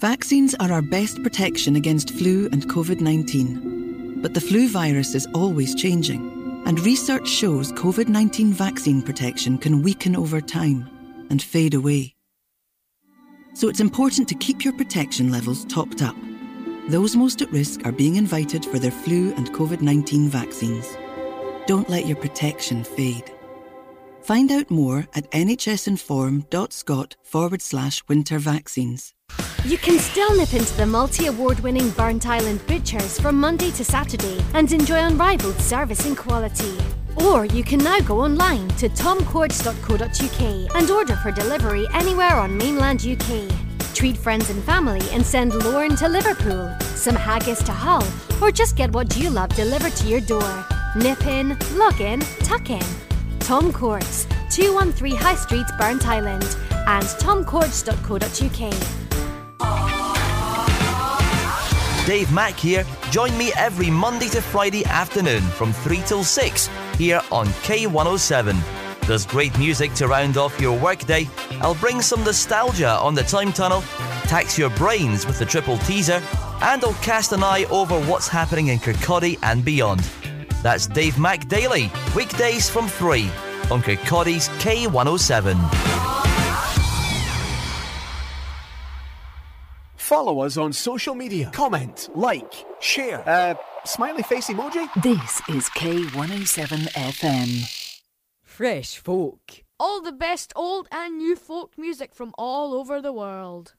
Vaccines are our best protection against flu and COVID 19. But the flu virus is always changing, and research shows COVID 19 vaccine protection can weaken over time and fade away. So it's important to keep your protection levels topped up. Those most at risk are being invited for their flu and COVID 19 vaccines. Don't let your protection fade. Find out more at nhsinform.scot forward slash winter vaccines. You can still nip into the multi award winning Burntisland Butchers from Monday to Saturday and enjoy unrivaled service and quality. Or you can now go online to tomcourts.co.uk and order for delivery anywhere on mainland UK. Treat friends and family and send Lauren to Liverpool, some haggis to Hull, or just get what you love delivered to your door. Nip in, log in, tuck in. Tom Courts, 213 High Street, Burntisland, and tomcourts.co.uk. Dave Mack here. Join me every Monday to Friday afternoon from 3 till 6 here on K107. There's great music to round off your workday. I'll bring some nostalgia on the time tunnel, tax your brains with the triple teaser, and I'll cast an eye over what's happening in Kirkcaldy and beyond. That's Dave Mack Daily, weekdays from 3 on Kirkcaldy's K107. Follow us on social media. Comment, like, share. Uh, smiley face emoji. This is K107 FM. Fresh folk. All the best old and new folk music from all over the world.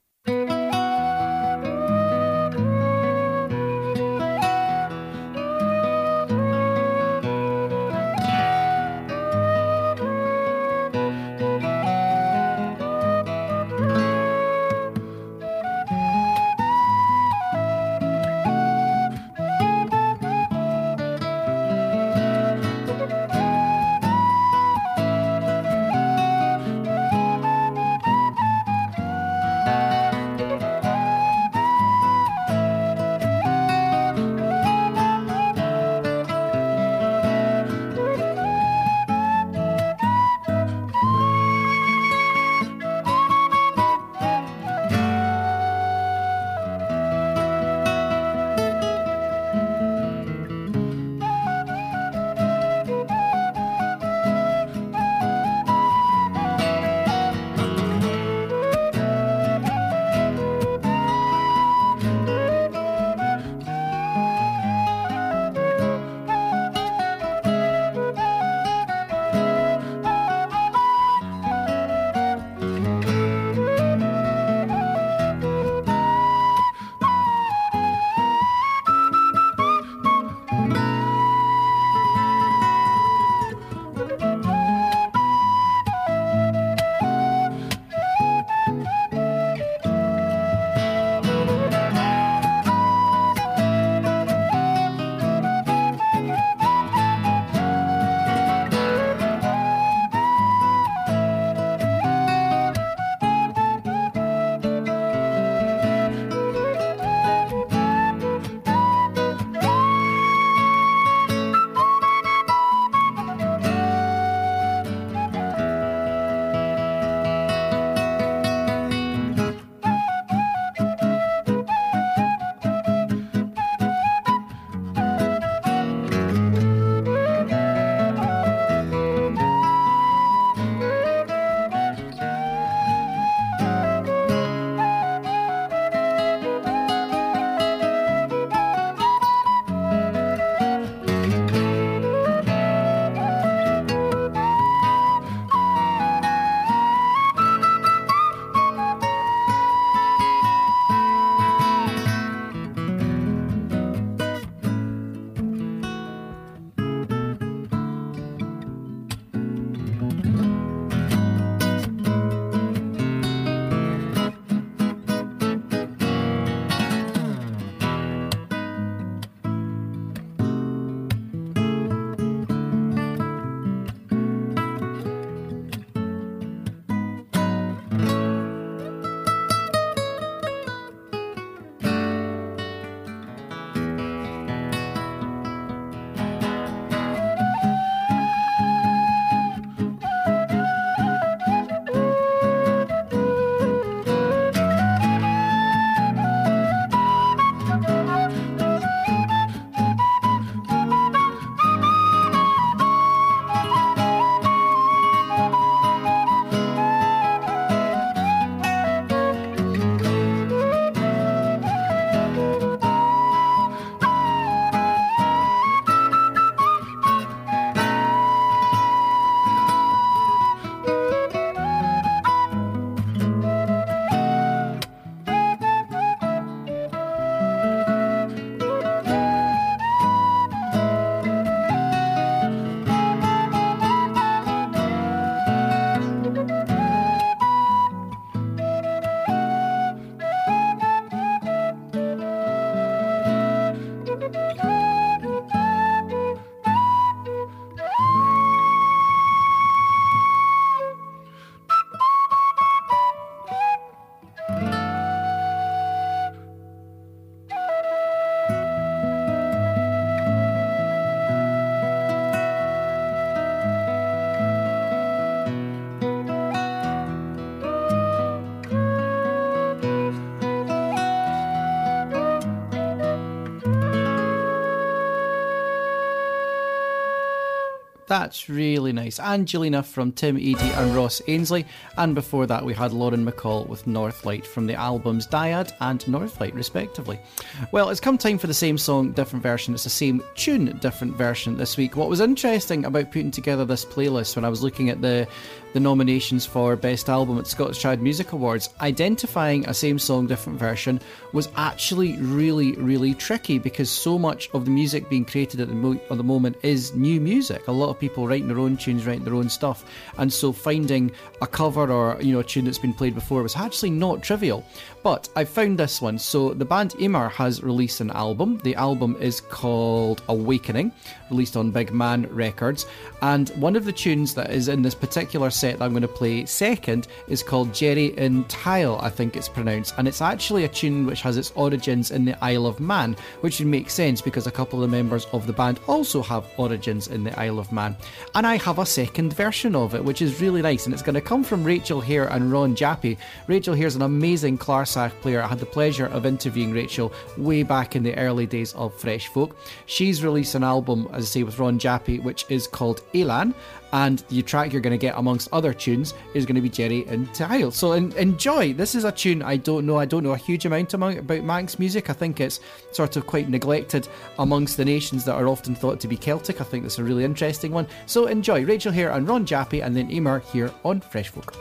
That's really nice. Angelina from Tim Edey and Ross Ainslie. And before that, we had Lauren MacColl with Northlight from the albums Dyad and Northlight, respectively. Well, it's come time for the same song, different version. It's the same tune, different version this week. What was interesting about putting together this playlist when I was looking at the the nominations for Best Album at Scottish Trad Music Awards, identifying a same song, different version was actually really, really tricky because so much of the music being created at the, mo- at the moment is new music. A lot of people writing their own tunes, writing their own stuff, and so finding a cover or you know a tune that's been played before was actually not trivial. But I found this one. So the band Imar has released an album. The album is called Awakening, released on Big Man Records. And one of the tunes that is in this particular set that I'm going to play second is called Jerry in Tile, I think it's pronounced. And it's actually a tune which has its origins in the Isle of Man, which would make sense because a couple of the members of the band also have origins in the Isle of Man. And I have a second version of it, which is really nice. And it's going to come from Rachel Hair and Ron Jappy. Rachel Hair's an amazing Clarsach player. I had the pleasure of interviewing Rachel way back in the early days of Fresh Folk. She's released an album, as I say, with Ron Jappy, which is called Elan. And the track you're going to get, amongst other tunes, is going to be Jerry and Tile. So en- enjoy. This is a tune I don't know. I don't know a huge amount about Manx music. I think it's sort of quite neglected amongst the nations that are often thought to be Celtic. I think that's a really interesting one. So enjoy. Rachel Hair and Ron Jappy, and then Imar here on Fresh Folk.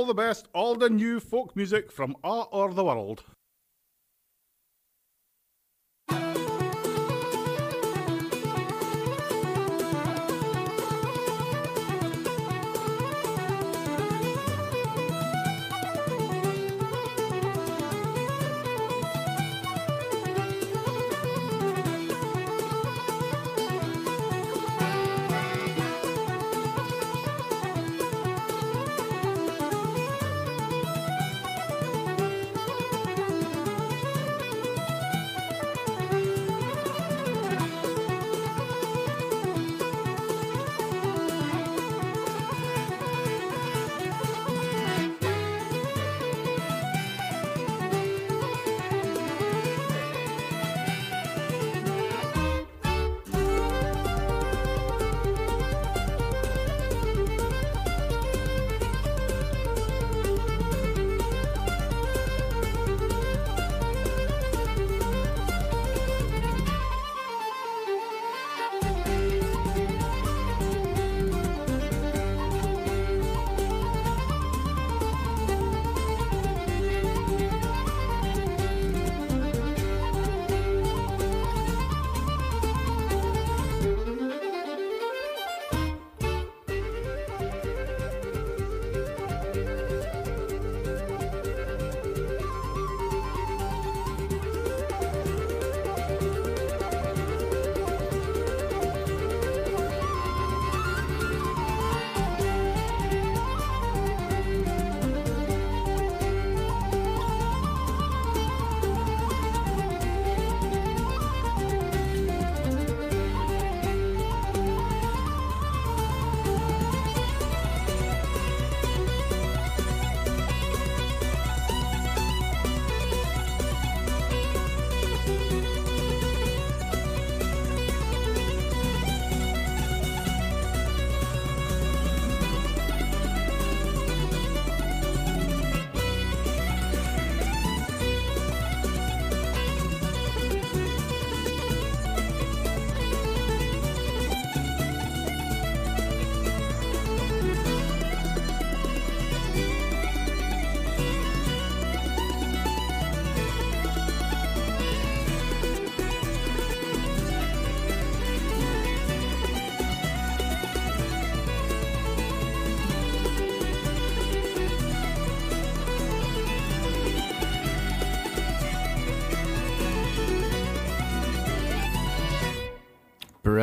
All the best, all the new folk music from all over the world.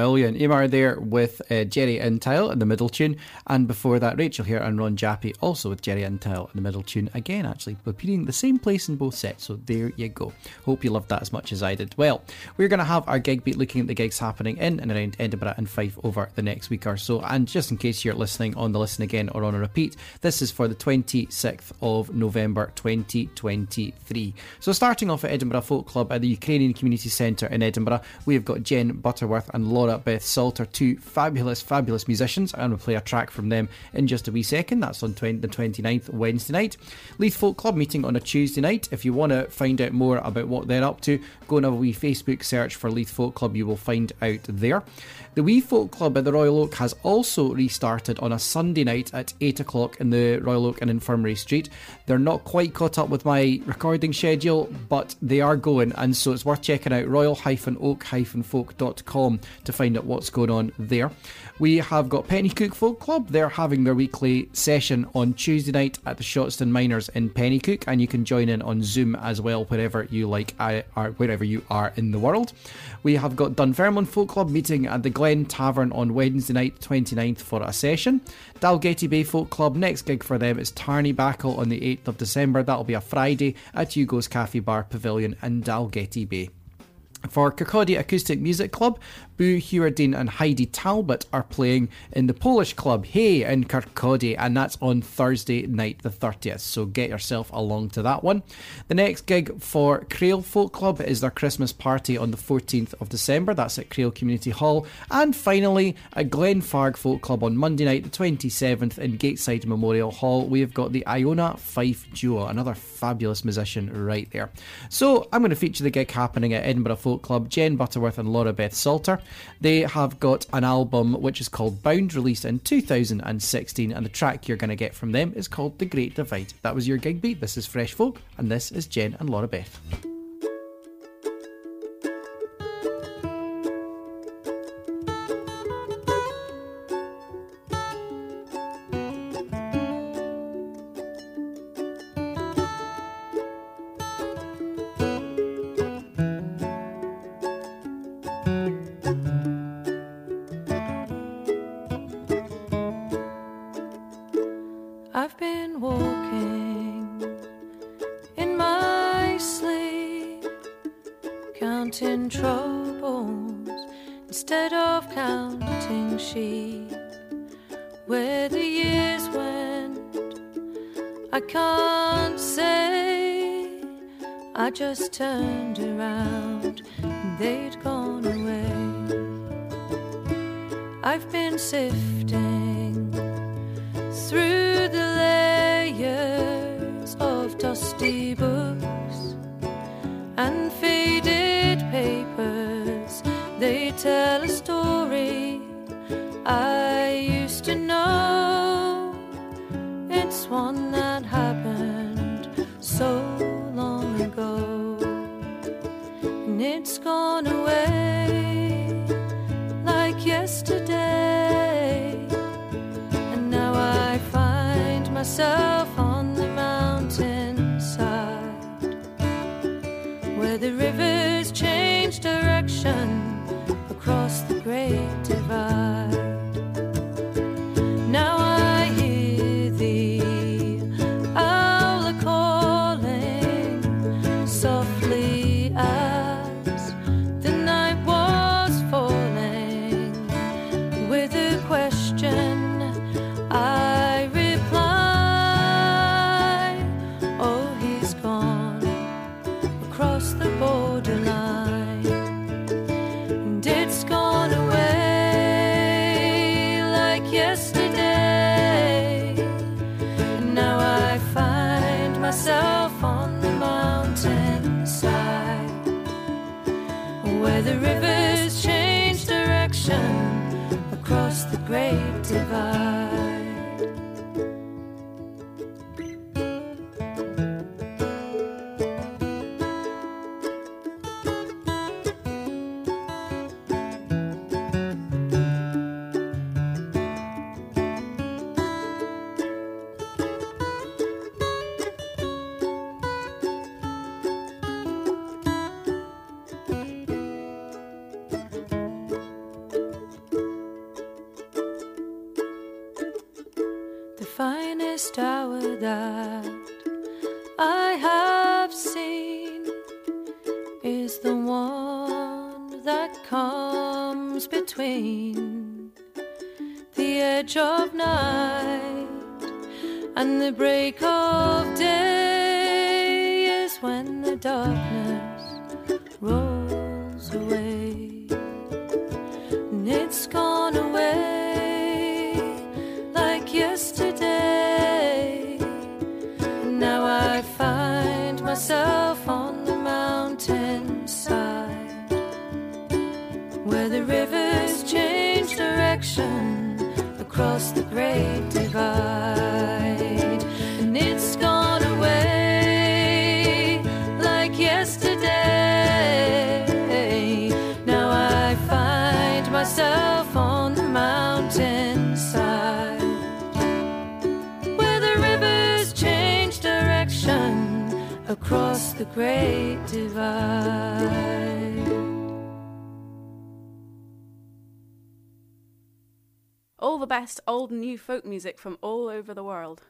Brilliant. Imar there with uh, Jerry Intile in the middle tune. And before that, Rachel Hair and Ron Jappy also with Jerry Intile in the middle tune. Again, actually, repeating the same place in both sets. So there you go. Hope you loved that as much as I did. Well, we're going to have our gig beat looking at the gigs happening in and around Edinburgh and Fife over the next week or so. And just in case you're listening on the listen again or on a repeat, this is for the 26th of November 2023. So starting off at Edinburgh Folk Club at the Ukrainian Community Centre in Edinburgh, we have got Jen Butterworth and Laura Beth Salter, two fabulous, fabulous musicians. I'm going to play a track from them in just a wee second. That's on 20, the 29th, Wednesday night. Leith Folk Club meeting on a Tuesday night. If you want to find out more about what they're up to, go and have a wee Facebook search for Leith Folk Club. You will find out there. The Wee Folk Club at the Royal Oak has also restarted on a Sunday night at 8 o'clock in the Royal Oak and Infirmary Street. They're not quite caught up with my recording schedule, but they are going, and so it's worth checking out royal-oak-folk.com to find out what's going on there. We have got Penicuik Folk Club. They're having their weekly session on Tuesday night at the Shottstown Miners in Penicuik, and you can join in on Zoom as well, wherever you like, wherever you are in the world. We have got Dunfermline Folk Club meeting at the Glen Tavern on Wednesday night, 29th, for a session. Dalgety Bay Folk Club, next gig for them is Tarneybackle on the 8th of December. That'll be a Friday at Hugo's Cafe Bar Pavilion in Dalgety Bay. For Kirkcaldy Acoustic Music Club, Boo Hewerdine and Heidi Talbot are playing in the Polish club Hey in Kirkcaldy, and that's on Thursday night, the 30th. So get yourself along to that one. The next gig for Crail Folk Club is their Christmas party on the 14th of December. That's at Crail Community Hall. And finally, at Glenfarg Folk Club on Monday night, the 27th, in Gateside Memorial Hall, we have got the Iona Fyfe Duo, another fabulous musician right there. So I'm going to feature the gig happening at Edinburgh Folk Club, Jen Butterworth and Laura Beth Salter. They have got an album which is called Bound, released in 2016, and the track you're going to get from them is called The Great Divide. That was your gig beat. This is Fresh Folk, and this is Jen and Laura Beth. They tell a story I used to know. It's one that happened so long ago. And it's gone away like yesterday. And now I find myself river. folk music from all over the world.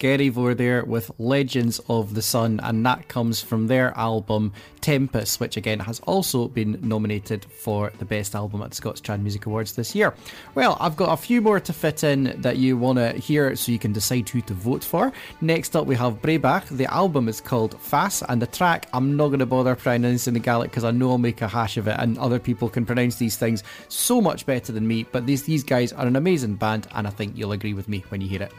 Over there with Legends of the Sun, and that comes from their album Tempest, which again has also been nominated for the best album at the Scots Trad Music Awards this year. Well, I've got a few more to fit in that you want to hear so you can decide who to vote for. Next up, we have Breabach. The album is called Fass, and the track I'm not going to bother pronouncing the Gaelic because I know I'll make a hash of it, and other people can pronounce these things so much better than me. But these, these guys are an amazing band, and I think you'll agree with me when you hear it.